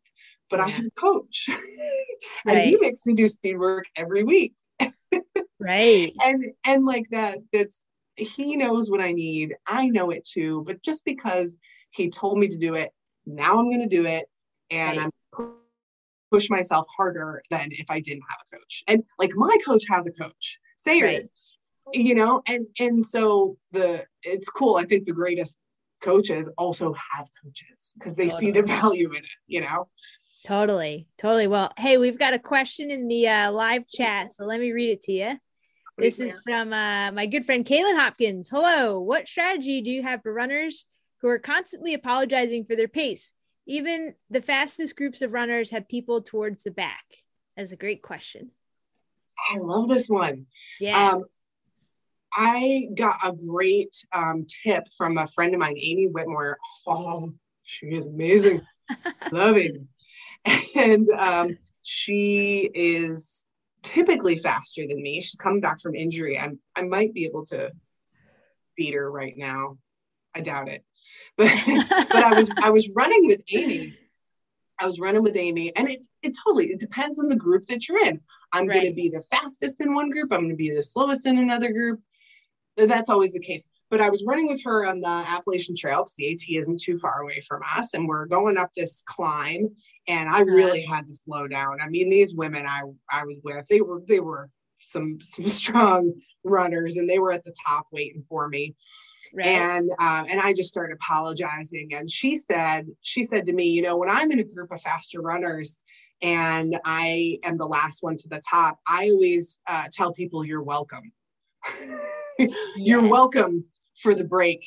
But yeah. I have a coach, [LAUGHS] and right. he makes me do speed work every week. [LAUGHS] right. And and like that, that's he knows what I need. I know it too. But just because he told me to do it, now I'm going to do it, and right. I'm push myself harder than if I didn't have a coach. And like my coach has a coach. Say right you know and and so the it's cool i think the greatest coaches also have coaches because they totally. see the value in it you know totally totally well hey we've got a question in the uh, live chat so let me read it to you this is from uh, my good friend Kaylin Hopkins. Hello. What strategy do you have for runners who are constantly apologizing for their pace? Even the fastest groups of runners have people towards the back. That's a great question. I love this one. Yeah. Um, I got a great um, tip from a friend of mine, Amy Whitmore. Oh, she is amazing. [LAUGHS] Love it. And um, she is typically faster than me. She's coming back from injury. I'm, I might be able to beat her right now. I doubt it. [LAUGHS] But but I was I was running with Amy. I was running with Amy, and it it totally it depends on the group that you're in. I'm right. going to be the fastest in one group. I'm going to be the slowest in another group that's always the case. But I was running with her on the Appalachian Trail because the AT isn't too far away from us, and we're going up this climb. And I really had to slow down. I mean, these women I I was with, they were they were some some [LAUGHS] strong runners, and they were at the top waiting for me. Right. And um, and I just started apologizing. And she said she said to me, you know, when I'm in a group of faster runners, and I am the last one to the top, I always uh, tell people you're welcome. [LAUGHS] you're welcome for the break,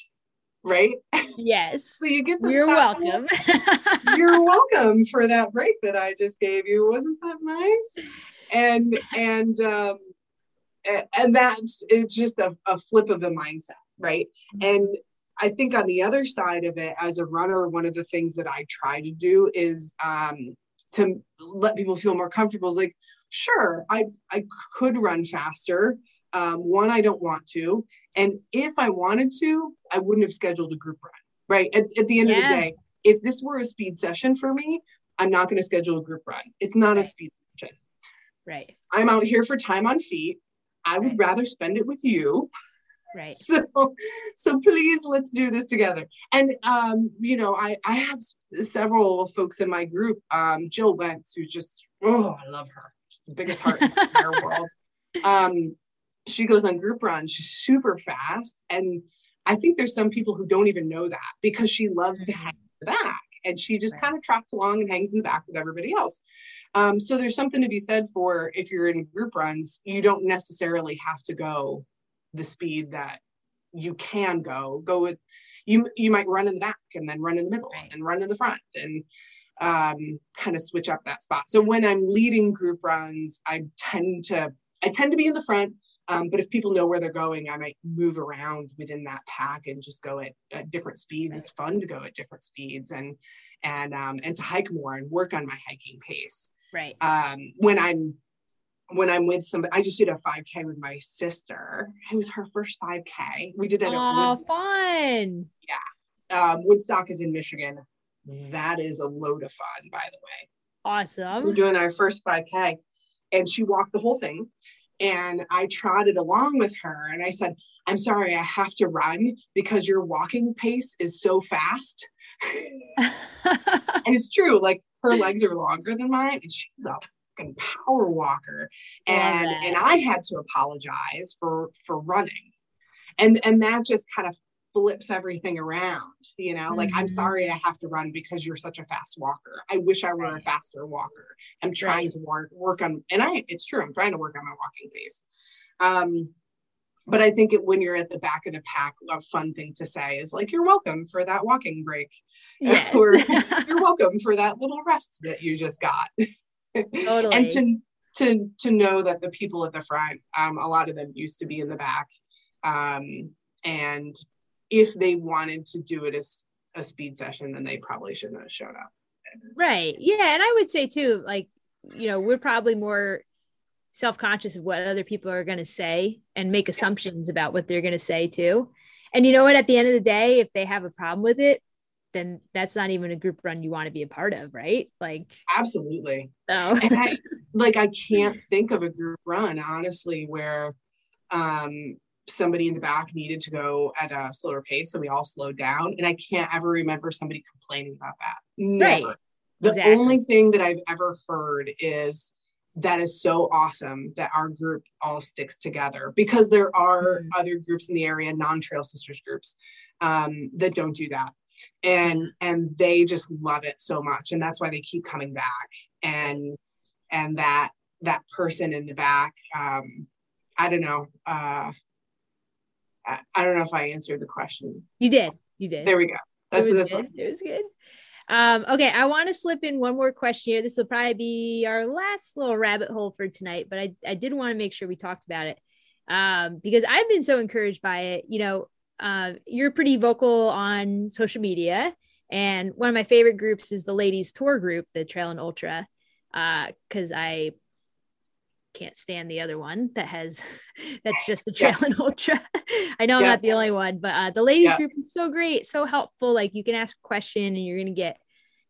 right? Yes. [LAUGHS] so you get to You're welcome. [LAUGHS] you're welcome for that break that I just gave you. Wasn't that nice? And and um and that's just a, a flip of the mindset, right? And I think on the other side of it, as a runner, one of the things that I try to do is um, to let people feel more comfortable. Is like, sure, I I could run faster, um, one, I don't want to. And if I wanted to, I wouldn't have scheduled a group run, right? At, at the end yeah. of the day, if this were a speed session for me, I'm not going to schedule a group run. It's not a speed session. Right. I'm out here for time on feet. I would right. rather spend it with you. Right. [LAUGHS] So, so please let's do this together. And um, you know, I I have several folks in my group. Um, Jill Wentz, who just oh, I love her. She's the biggest heart in the [LAUGHS] entire world. Um, she goes on group runs. She's super fast. And I think there's some people who don't even know that because she loves mm-hmm. to hang in the back and she just right. kind of trots along and hangs in the back with everybody else. Um, so there's something to be said for if you're in group runs, you don't necessarily have to go the speed that you can go. Go with you. You might run in the back and then run in the middle right. and run in the front and um, kind of switch up that spot. So when I'm leading group runs, I tend to I tend to be in the front Um, but if people know where they're going, I might move around within that pack and just go at, at different speeds. It's fun to go at different speeds and and um, and to hike more and work on my hiking pace. Right. Um, when I'm when I'm with somebody, I just did a 5K with my sister. It was her first 5K. We did it. Oh, Woodstock. fun! Yeah, um, Woodstock is in Michigan. That is a load of fun, by the way. Awesome. We're doing our first 5K, and she walked the whole thing. And I trotted along with her and I said, I'm sorry, I have to run because your walking pace is so fast. [LAUGHS] and it's true, like her legs are longer than mine, and she's a fucking power walker. And and I had to apologize for for running. And and that just kind of flips everything around, you know, mm-hmm. like I'm mm-hmm. sorry I have to run because you're such a fast walker. I wish I were a faster walker. I'm trying right. to work work on and I it's true, I'm trying to work on my walking pace. Um but I think it, when you're at the back of the pack, a fun thing to say is like, "You're welcome for that walking break," yes. [LAUGHS] or [LAUGHS] "You're welcome for that little rest that you just got." Totally. [LAUGHS] and to to to know that the people at the front, um, a lot of them used to be in the back, um, and if they wanted to do it as a speed session, then they probably shouldn't have showed up. Right. Yeah. And I would say too, like, you know, we're probably more self-conscious of what other people are going to say and make assumptions about what they're going to say too. And you know what? At the end of the day, if they have a problem with it, then that's not even a group run you want to be a part of, right? Like absolutely. So and I [LAUGHS] like I can't think of a group run honestly where um somebody in the back needed to go at a slower pace, so we all slowed down. And I can't ever remember somebody complaining about that. Never. Right. The exactly. only thing that I've ever heard is that is so awesome that our group all sticks together because there are mm-hmm. other groups in the area, non-trail sisters groups, um, that don't do that. And and they just love it so much. And that's why they keep coming back. And and that that person in the back, um, I don't know, uh, I, I don't know if I answered the question. You did. You did. There we go. That's it was good. One. It was good. Um, okay, I want to slip in one more question here. This will probably be our last little rabbit hole for tonight, but I, I did want to make sure we talked about it um, because I've been so encouraged by it. You know, uh, you're pretty vocal on social media, and one of my favorite groups is the ladies tour group, the Trail and Ultra, because uh, I can't stand the other one that has [LAUGHS] that's just the trail yeah. and ultra [LAUGHS] i know i'm not the only one but uh, the ladies yeah. group is so great so helpful like you can ask a question and you're going to get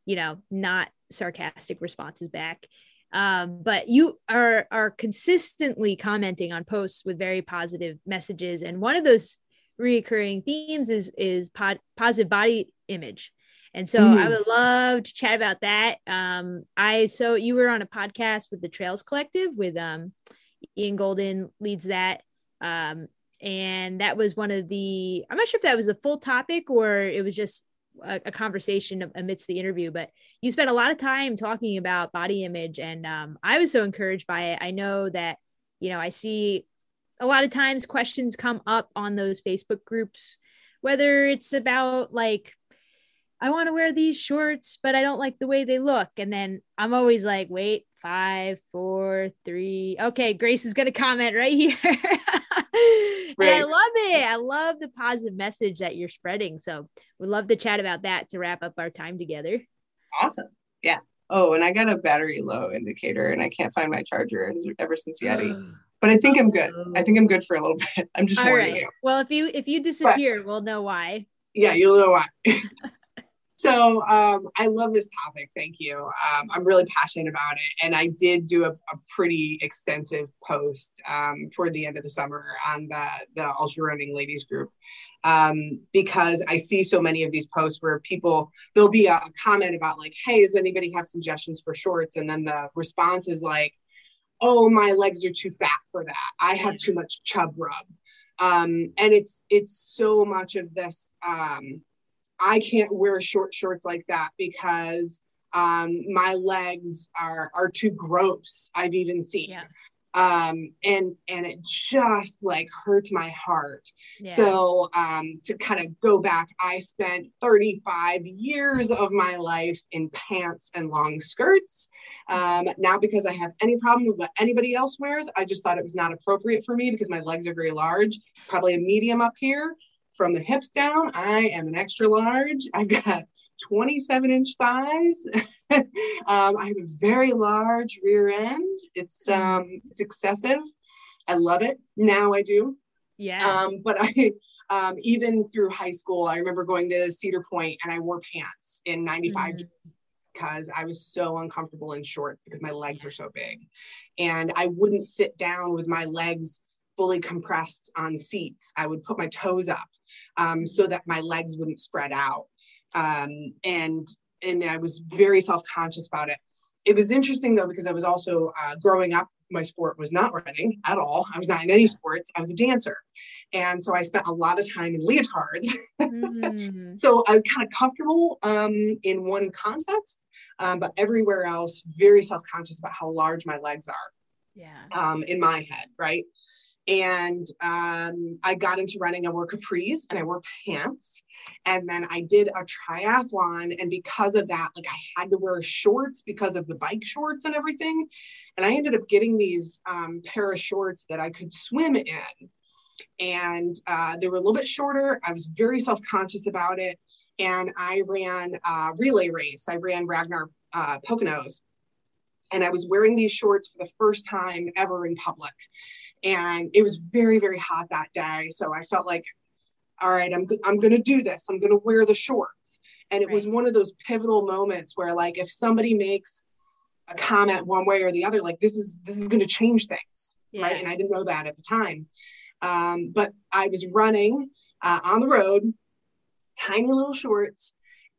you know not sarcastic responses back um, but you are are consistently commenting on posts with very positive messages and one of those recurring themes is is pod, positive body image and so mm. I would love to chat about that. Um, I so you were on a podcast with the Trails Collective with um, Ian Golden leads that. Um, and that was one of the I'm not sure if that was a full topic or it was just a, a conversation amidst the interview, but you spent a lot of time talking about body image, and um, I was so encouraged by it. I know that you know I see a lot of times questions come up on those Facebook groups, whether it's about like I want to wear these shorts, but I don't like the way they look. And then I'm always like, wait, five, four, three. Okay, Grace is going to comment right here. [LAUGHS] right. I love it. I love the positive message that you're spreading. So we'd love to chat about that to wrap up our time together. Awesome. Yeah. Oh, and I got a battery low indicator and I can't find my charger ever since Yeti. [GASPS] but I think I'm good. I think I'm good for a little [LAUGHS] bit. I'm just All right. You. Well, if you if you disappear, but, we'll know why. Yeah, you'll know why. [LAUGHS] So um, I love this topic. Thank you. Um, I'm really passionate about it. And I did do a, a pretty extensive post um, toward the end of the summer on the, the ultra running ladies group um, because I see so many of these posts where people, there'll be a comment about like, hey, does anybody have suggestions for shorts? And then the response is like, oh, my legs are too fat for that. I have too much chub rub. Um, and it's it's so much of this um, I can't wear short shorts like that because um, my legs are are too gross. I've even seen. Yeah. um, and and it just like hurts my heart. Yeah. So um, to kind of go back, I spent 35 years of my life in pants and long skirts. Um, now, because I have any problem with what anybody else wears, I just thought it was not appropriate for me because my legs are very large, probably a medium up here. From the hips down, I am an extra large. [LAUGHS] I've got 27 inch thighs. [LAUGHS] um, I have a very large rear end. It's mm. um, it's excessive. I love it. Now I do. Yeah. Um, but I um, even through high school, I remember going to Cedar Point and I wore pants in 95 mm. because I was so uncomfortable in shorts because my legs are so big. And I wouldn't sit down with my legs fully compressed on seats. I would put my toes up um, so that my legs wouldn't spread out um, and and I was very self conscious about it. It was interesting though because I was also uh, growing up. My sport was not running at all. I was not in any sports. I was a dancer, and so I spent a lot of time in leotards. mm. [LAUGHS] so I was kind of comfortable um, in one context, um, but everywhere else, very self conscious about how large my legs are. Yeah. Um, in my head, right? And um, I got into running. I wore capris and I wore pants, and then I did a triathlon. And because of that, like I had to wear shorts because of the bike shorts and everything. And I ended up getting these um, pair of shorts that I could swim in, and uh, they were a little bit shorter. I was very self conscious about it, and I ran a relay race. I ran Ragnar uh, Poconos, and I was wearing these shorts for the first time ever in public. And it was very very hot that day. So i felt like all right i'm, I'm going to do this. I'm going to wear the shorts. And it right. was one of those pivotal moments where like if somebody makes a comment one way or the other like this is this is going to change things yeah. right and i didn't know that at the time. Um, but i was running uh, on the road tiny little shorts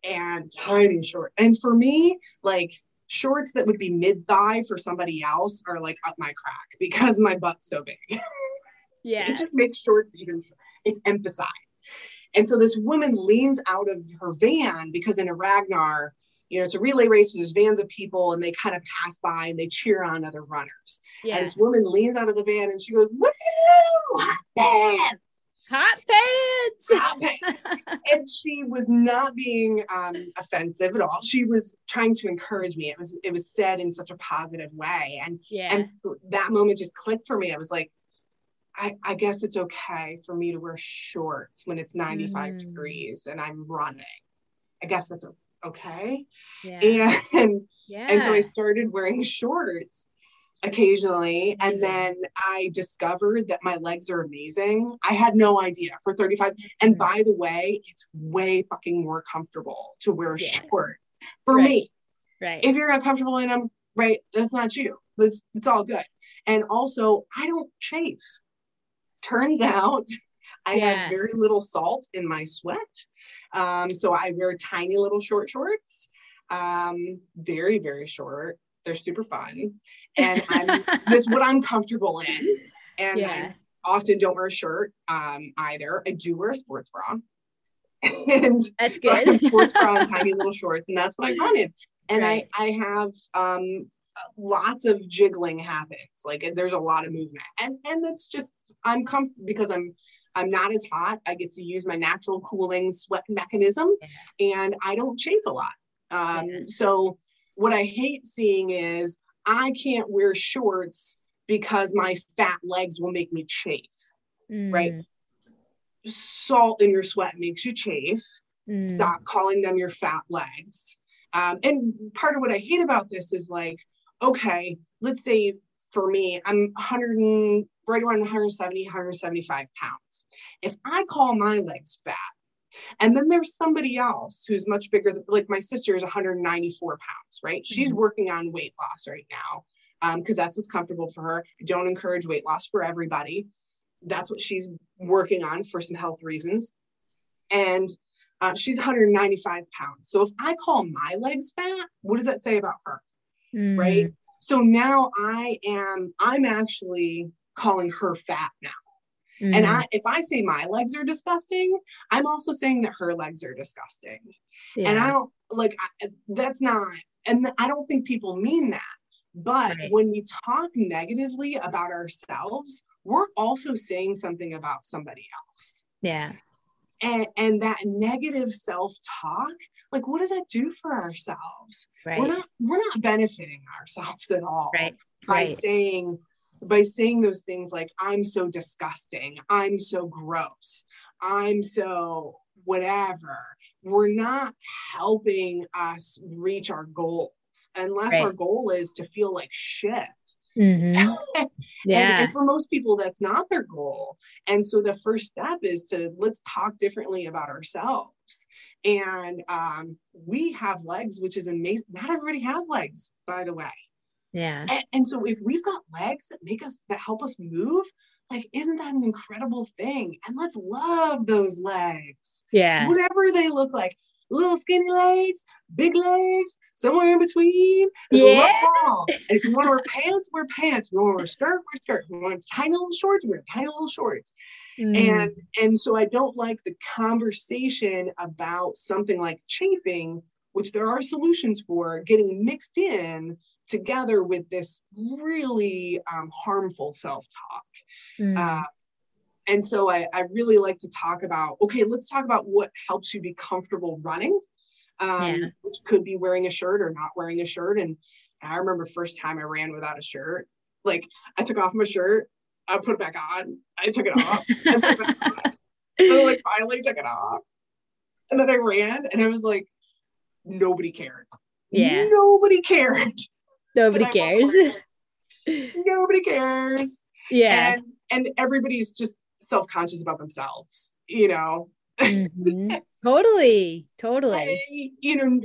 and tiny short and for me like shorts that would be mid thigh for somebody else are like up my crack because my butt's so big. [LAUGHS] Yeah. it just makes shorts even, it's emphasized. And so this woman leans out of her van because in a Ragnar, you know, it's a relay race and there's vans of people and they kind of pass by and they cheer on other runners. Yeah. And this woman leans out of the van and she goes, Woo! Hot hot pants. Hot pants. and she was not being um, offensive at all. She was trying to encourage me. It was it was said in such a positive way, and yeah. and that moment just clicked for me. I was like, I, I guess it's okay for me to wear shorts when it's 95 mm. degrees and I'm running. I guess that's okay. Yeah. And yeah. and so I started wearing shorts occasionally. And then I discovered that my legs are amazing. I had no idea for 35. And mm-hmm. by the way, it's way fucking more comfortable to wear a yeah. short for right. me. Right. If you're uncomfortable in them, right, that's not you. It's, it's all good. And also, I don't chafe. Turns [LAUGHS] out I yeah. had very little salt in my sweat. Um, so I wear tiny little short shorts, um, very, very short. They're super fun. And I'm, [LAUGHS] that's what I'm comfortable in. And yeah. I often don't wear a shirt um, either. I do wear a sports bra. [LAUGHS] and that's good. So sports bra and tiny [LAUGHS] little shorts. And that's what I run in. And right. I, I have um, lots of jiggling happens. Like there's a lot of movement. And and that's just I'm comfortable because I'm I'm not as hot. I get to use my natural cooling sweat mechanism and I don't chafe a lot. Um. So what I hate seeing is I can't wear shorts because my fat legs will make me chafe, mm. right? Salt in your sweat makes you chafe. Mm. Stop calling them your fat legs. Um, and part of what I hate about this is like, okay, let's say for me, I'm 100 and, right around 170, 175 pounds. If I call my legs fat, and then there's somebody else who's much bigger, like my sister is 194 pounds, right? Mm-hmm. She's working on weight loss right now because um, that's what's comfortable for her. Don't encourage weight loss for everybody. That's what she's working on for some health reasons. And uh, she's 195 pounds. So if I call my legs fat, what does that say about her? Mm. Right. So now I am, I'm actually calling her fat now. Mm. And I, if I say my legs are disgusting, I'm also saying that her legs are disgusting. Yeah. And I don't like I, that's not, and I don't think people mean that. But right. when we talk negatively about ourselves, we're also saying something about somebody else. Yeah. And, and that negative self-talk, like what does that do for ourselves? Right. We're not we're not benefiting ourselves at all right. by right. saying by saying those things like I'm so disgusting, I'm so gross, I'm so whatever. We're not helping us reach our goals unless right. our goal is to feel like shit. Mm-hmm. Yeah. [LAUGHS] and, and, for most people, that's not their goal. And so the first step is to let's talk differently about ourselves. And um, we have legs, which is amazing. Not everybody has legs, by the way. Yeah. And, and so if we've got legs that make us, that help us move, like, isn't that an incredible thing? And let's love those legs. Yeah. Whatever they look like little skinny legs, big legs, somewhere in between. yeah. And if you want to wear [LAUGHS] pants, wear pants. You want to wear a skirt, wear a skirt. You want tiny little shorts, wear tiny little shorts. Mm. And and so I don't like the conversation about something like chafing, which there are solutions for, getting mixed in together with this really um, harmful self-talk. Mm. Uh, and so I, I, really like to talk about okay let's talk about what helps you be comfortable running um, yeah. which could be wearing a shirt or not wearing a shirt and i remember first time i ran without a shirt like i took off my shirt i put it back on i took it off it on [LAUGHS] and like finally took it off and then i ran and i was like nobody cared yeah nobody cared nobody cares. [LAUGHS] nobody cares. Yeah. And and everybody's just self-conscious about themselves you know? Mm-hmm. totally. [LAUGHS] Totally. I, you know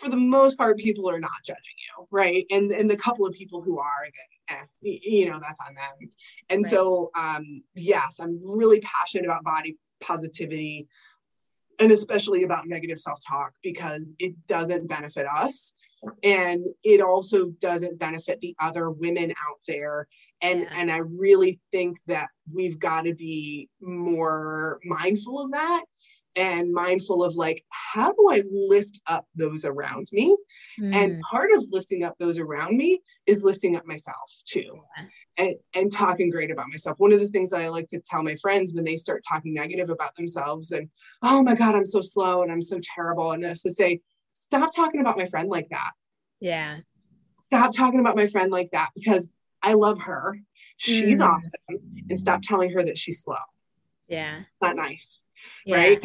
for the most part people are not judging you right? And and the couple of people who are then eh, you know that's on them. And right. so um yes i'm really passionate about body positivity and especially about negative self-talk because it doesn't benefit us and it also doesn't benefit the other women out there. And yeah. and i really think that we've got to be more mindful of that and mindful of like how do i lift up those around me? Mm. and part of lifting up those around me is lifting up myself too. And and talking great about myself. One of the things that i like to tell my friends when they start talking negative about themselves and oh my god i'm so slow and i'm so terrible and this to say stop talking about my friend like that yeah stop talking about my friend like that because I love her. She's mm. awesome. And stop telling her that she's slow. Yeah. It's not nice. Yeah. Right.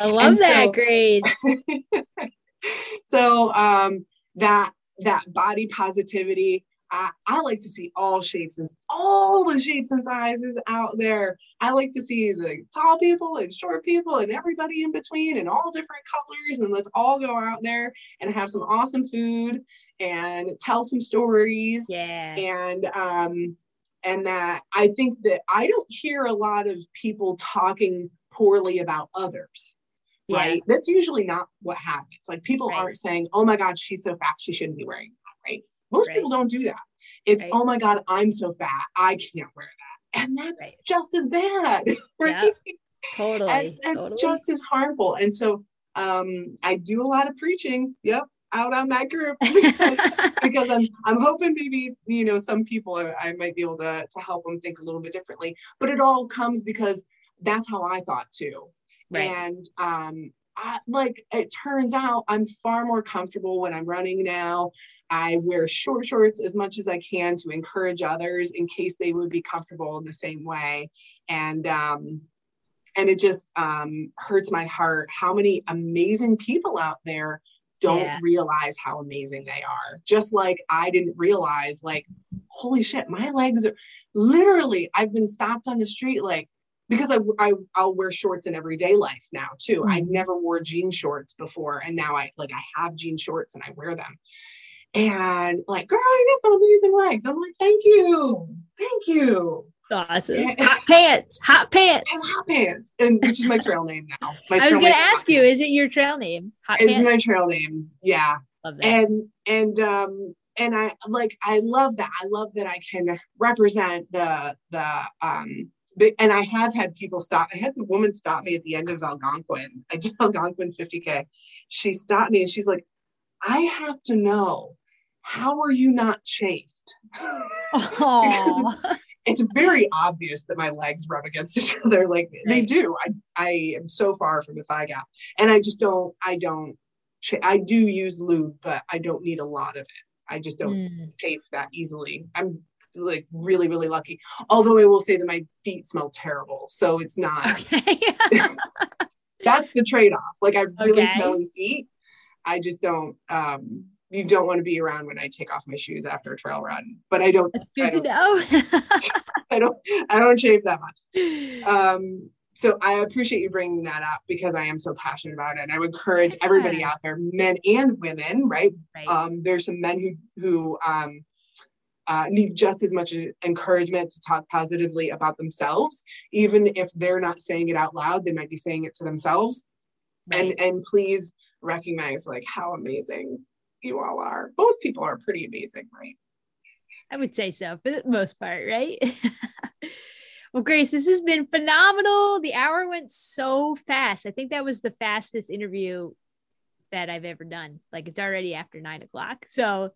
I [LAUGHS] love that, so, [LAUGHS] so um that that body positivity, I, I like to see all shapes and all the shapes and sizes out there. I like to see the tall people and short people and everybody in between and all different colors. And let's all go out there and have some awesome food and tell some stories. Yeah. And um and that I think that I don't hear a lot of people talking poorly about others. Yeah. Right. That's usually not what happens. Like people right. aren't saying, oh my God, she's so fat, she shouldn't be wearing that. Right. Most right. people don't do that. It's, right. oh my God, I'm so fat, I can't wear that. And that's just as bad. [LAUGHS] Right. Yeah. Totally. it's totally. just as harmful. And so um, I do a lot of preaching. Yep out on that group [LAUGHS] because, because, I'm I'm hoping maybe you know some people I, I might be able to to help them think a little bit differently. But it all comes because that's how I thought too. Right. And um I, like it turns out I'm far more comfortable when I'm running now. I wear short shorts as much as I can to encourage others in case they would be comfortable in the same way. And um, and it just um, hurts my heart how many amazing people out there don't yeah. realize how amazing they are. Just like I didn't realize, like, holy shit, my legs are literally, I've been stopped on the street, like, because I, I I'll wear shorts in everyday life now too. Mm-hmm. I never wore jean shorts before, and now I like I have jean shorts and I wear them. And like, girl, you got some amazing legs. I'm like, thank you, thank you. Awesome. hot pants. Hot pants. And hot pants. And which is my trail name now. My [LAUGHS] I was gonna ask you, is it your trail name? Hot it's pants? my trail name. Yeah. Love that. And and um and I like I love that. I love that I can represent the the um and I have had people stop. I had the woman stop me at the end of Algonquin. I did [LAUGHS] Algonquin 50K. She stopped me and she's like, I have to know how are you not chafed? [LAUGHS] it's, it's, very obvious that my legs rub against each [LAUGHS] other. Like right. they do. I, I am so far from the thigh gap. And I just don't, I don't, I do use lube, but I don't need a lot of it. I just don't mm. chafe that easily. I'm like really, really lucky. Although I will say that my feet smell terrible. So it's not. [LAUGHS] Okay. that's the trade-off. Like I have really okay. smelly feet. I just don't um you don't want to be around when I take off my shoes after a trail run. But I don't. [LAUGHS] Good I don't, to know. [LAUGHS] [LAUGHS] I don't. I don't shave that much. Um, so I appreciate you bringing that up because I am so passionate about it. And I would encourage yeah. everybody out there, men and women, right? right. Um, there's some men who who um, uh, need just as much encouragement to talk positively about themselves, even if they're not saying it out loud. They might be saying it to themselves. Right. And and please recognize like how amazing you all are. Most people are pretty amazing, right? I would say so for the most part, right? [LAUGHS] well, Grayce, this has been phenomenal. The hour went so fast. I think that was the fastest interview that I've ever done. Like it's already after nine o'clock. So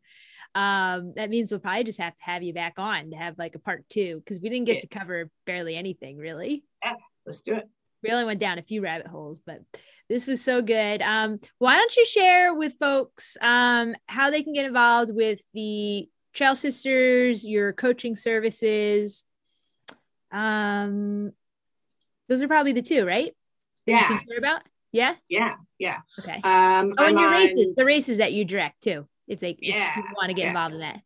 um that means we'll probably just have to have you back on to have like a part two because we didn't get yeah. to cover barely anything really. Yeah, let's do it. We only went down a few rabbit holes, but this was so good. Um, why don't you share with folks um, how they can get involved with the Trail Sisters, your coaching services? Um, those are probably the two, right? That yeah. about? Yeah. Yeah. Yeah. Okay. Um, oh, and your on... races, the races that you direct too, if they yeah, if want to get yeah. involved in that.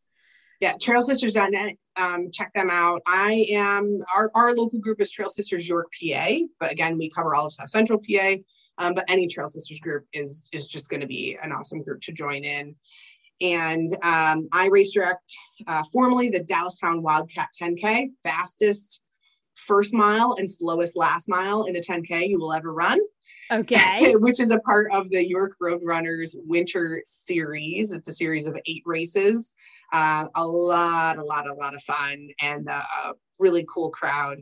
Yeah, trailsisters.net. Um, check them out. I am our, our local group is Trail Sisters York, PA, but again, we cover all of South Central PA. Um, but any Trail Sisters group is is just going to be an awesome group to join in. And um, I race direct uh, formally the Dallastown Wildcat 10K, fastest first mile and slowest last mile in a 10K you will ever run. Okay. [LAUGHS] which is a part of the York Road Runners Winter Series. It's a series of eight races. Uh, a lot, a lot, a lot of fun, and uh, a really cool crowd.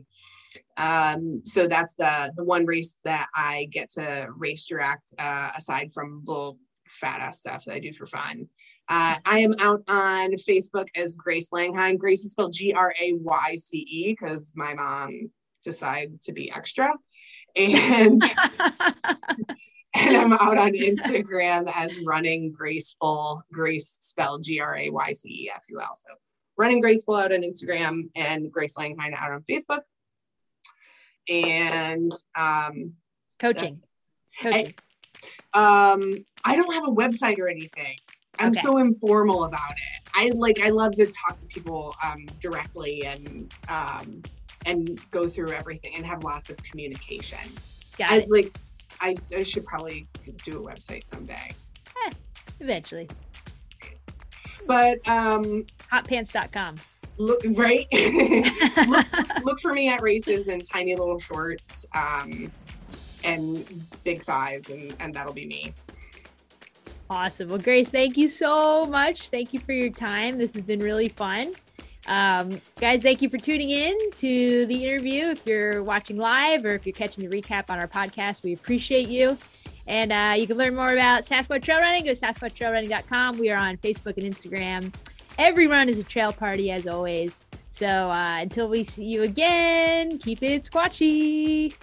Um, so that's the the one race that I get to race direct uh, aside from little fat ass stuff that I do for fun. Uh, I am out on Facebook as Grayce Langheim. Grayce is spelled G R A Y C E because my mom decided to be extra. And [LAUGHS] and I'm out on Instagram as running graceful, Grace spelled G R A Y C E F U L. So running graceful out on Instagram and Grayce Langheim out on Facebook and um, coaching. coaching. I, um, I don't have a website or anything. I'm okay. so informal about it. I like I love to talk to people um, directly and um, and go through everything and have lots of communication. Got I. Like I, I should probably do a website someday. Eh, eventually. But um hotpants.com look right [LAUGHS] look, look, for me at races in tiny little shorts um, and big thighs and, and that'll be me awesome well grace thank you so much thank you for your time this has been really fun um, guys thank you for tuning in to the interview if you're watching live or if you're catching the recap on our podcast we appreciate you and uh, you can learn more about Sasquatch Trail Running. Go to SasquatchTrailRunning.com. We are on Facebook and Instagram every run is a trail party as always. So uh, until we see you again, keep it squatchy.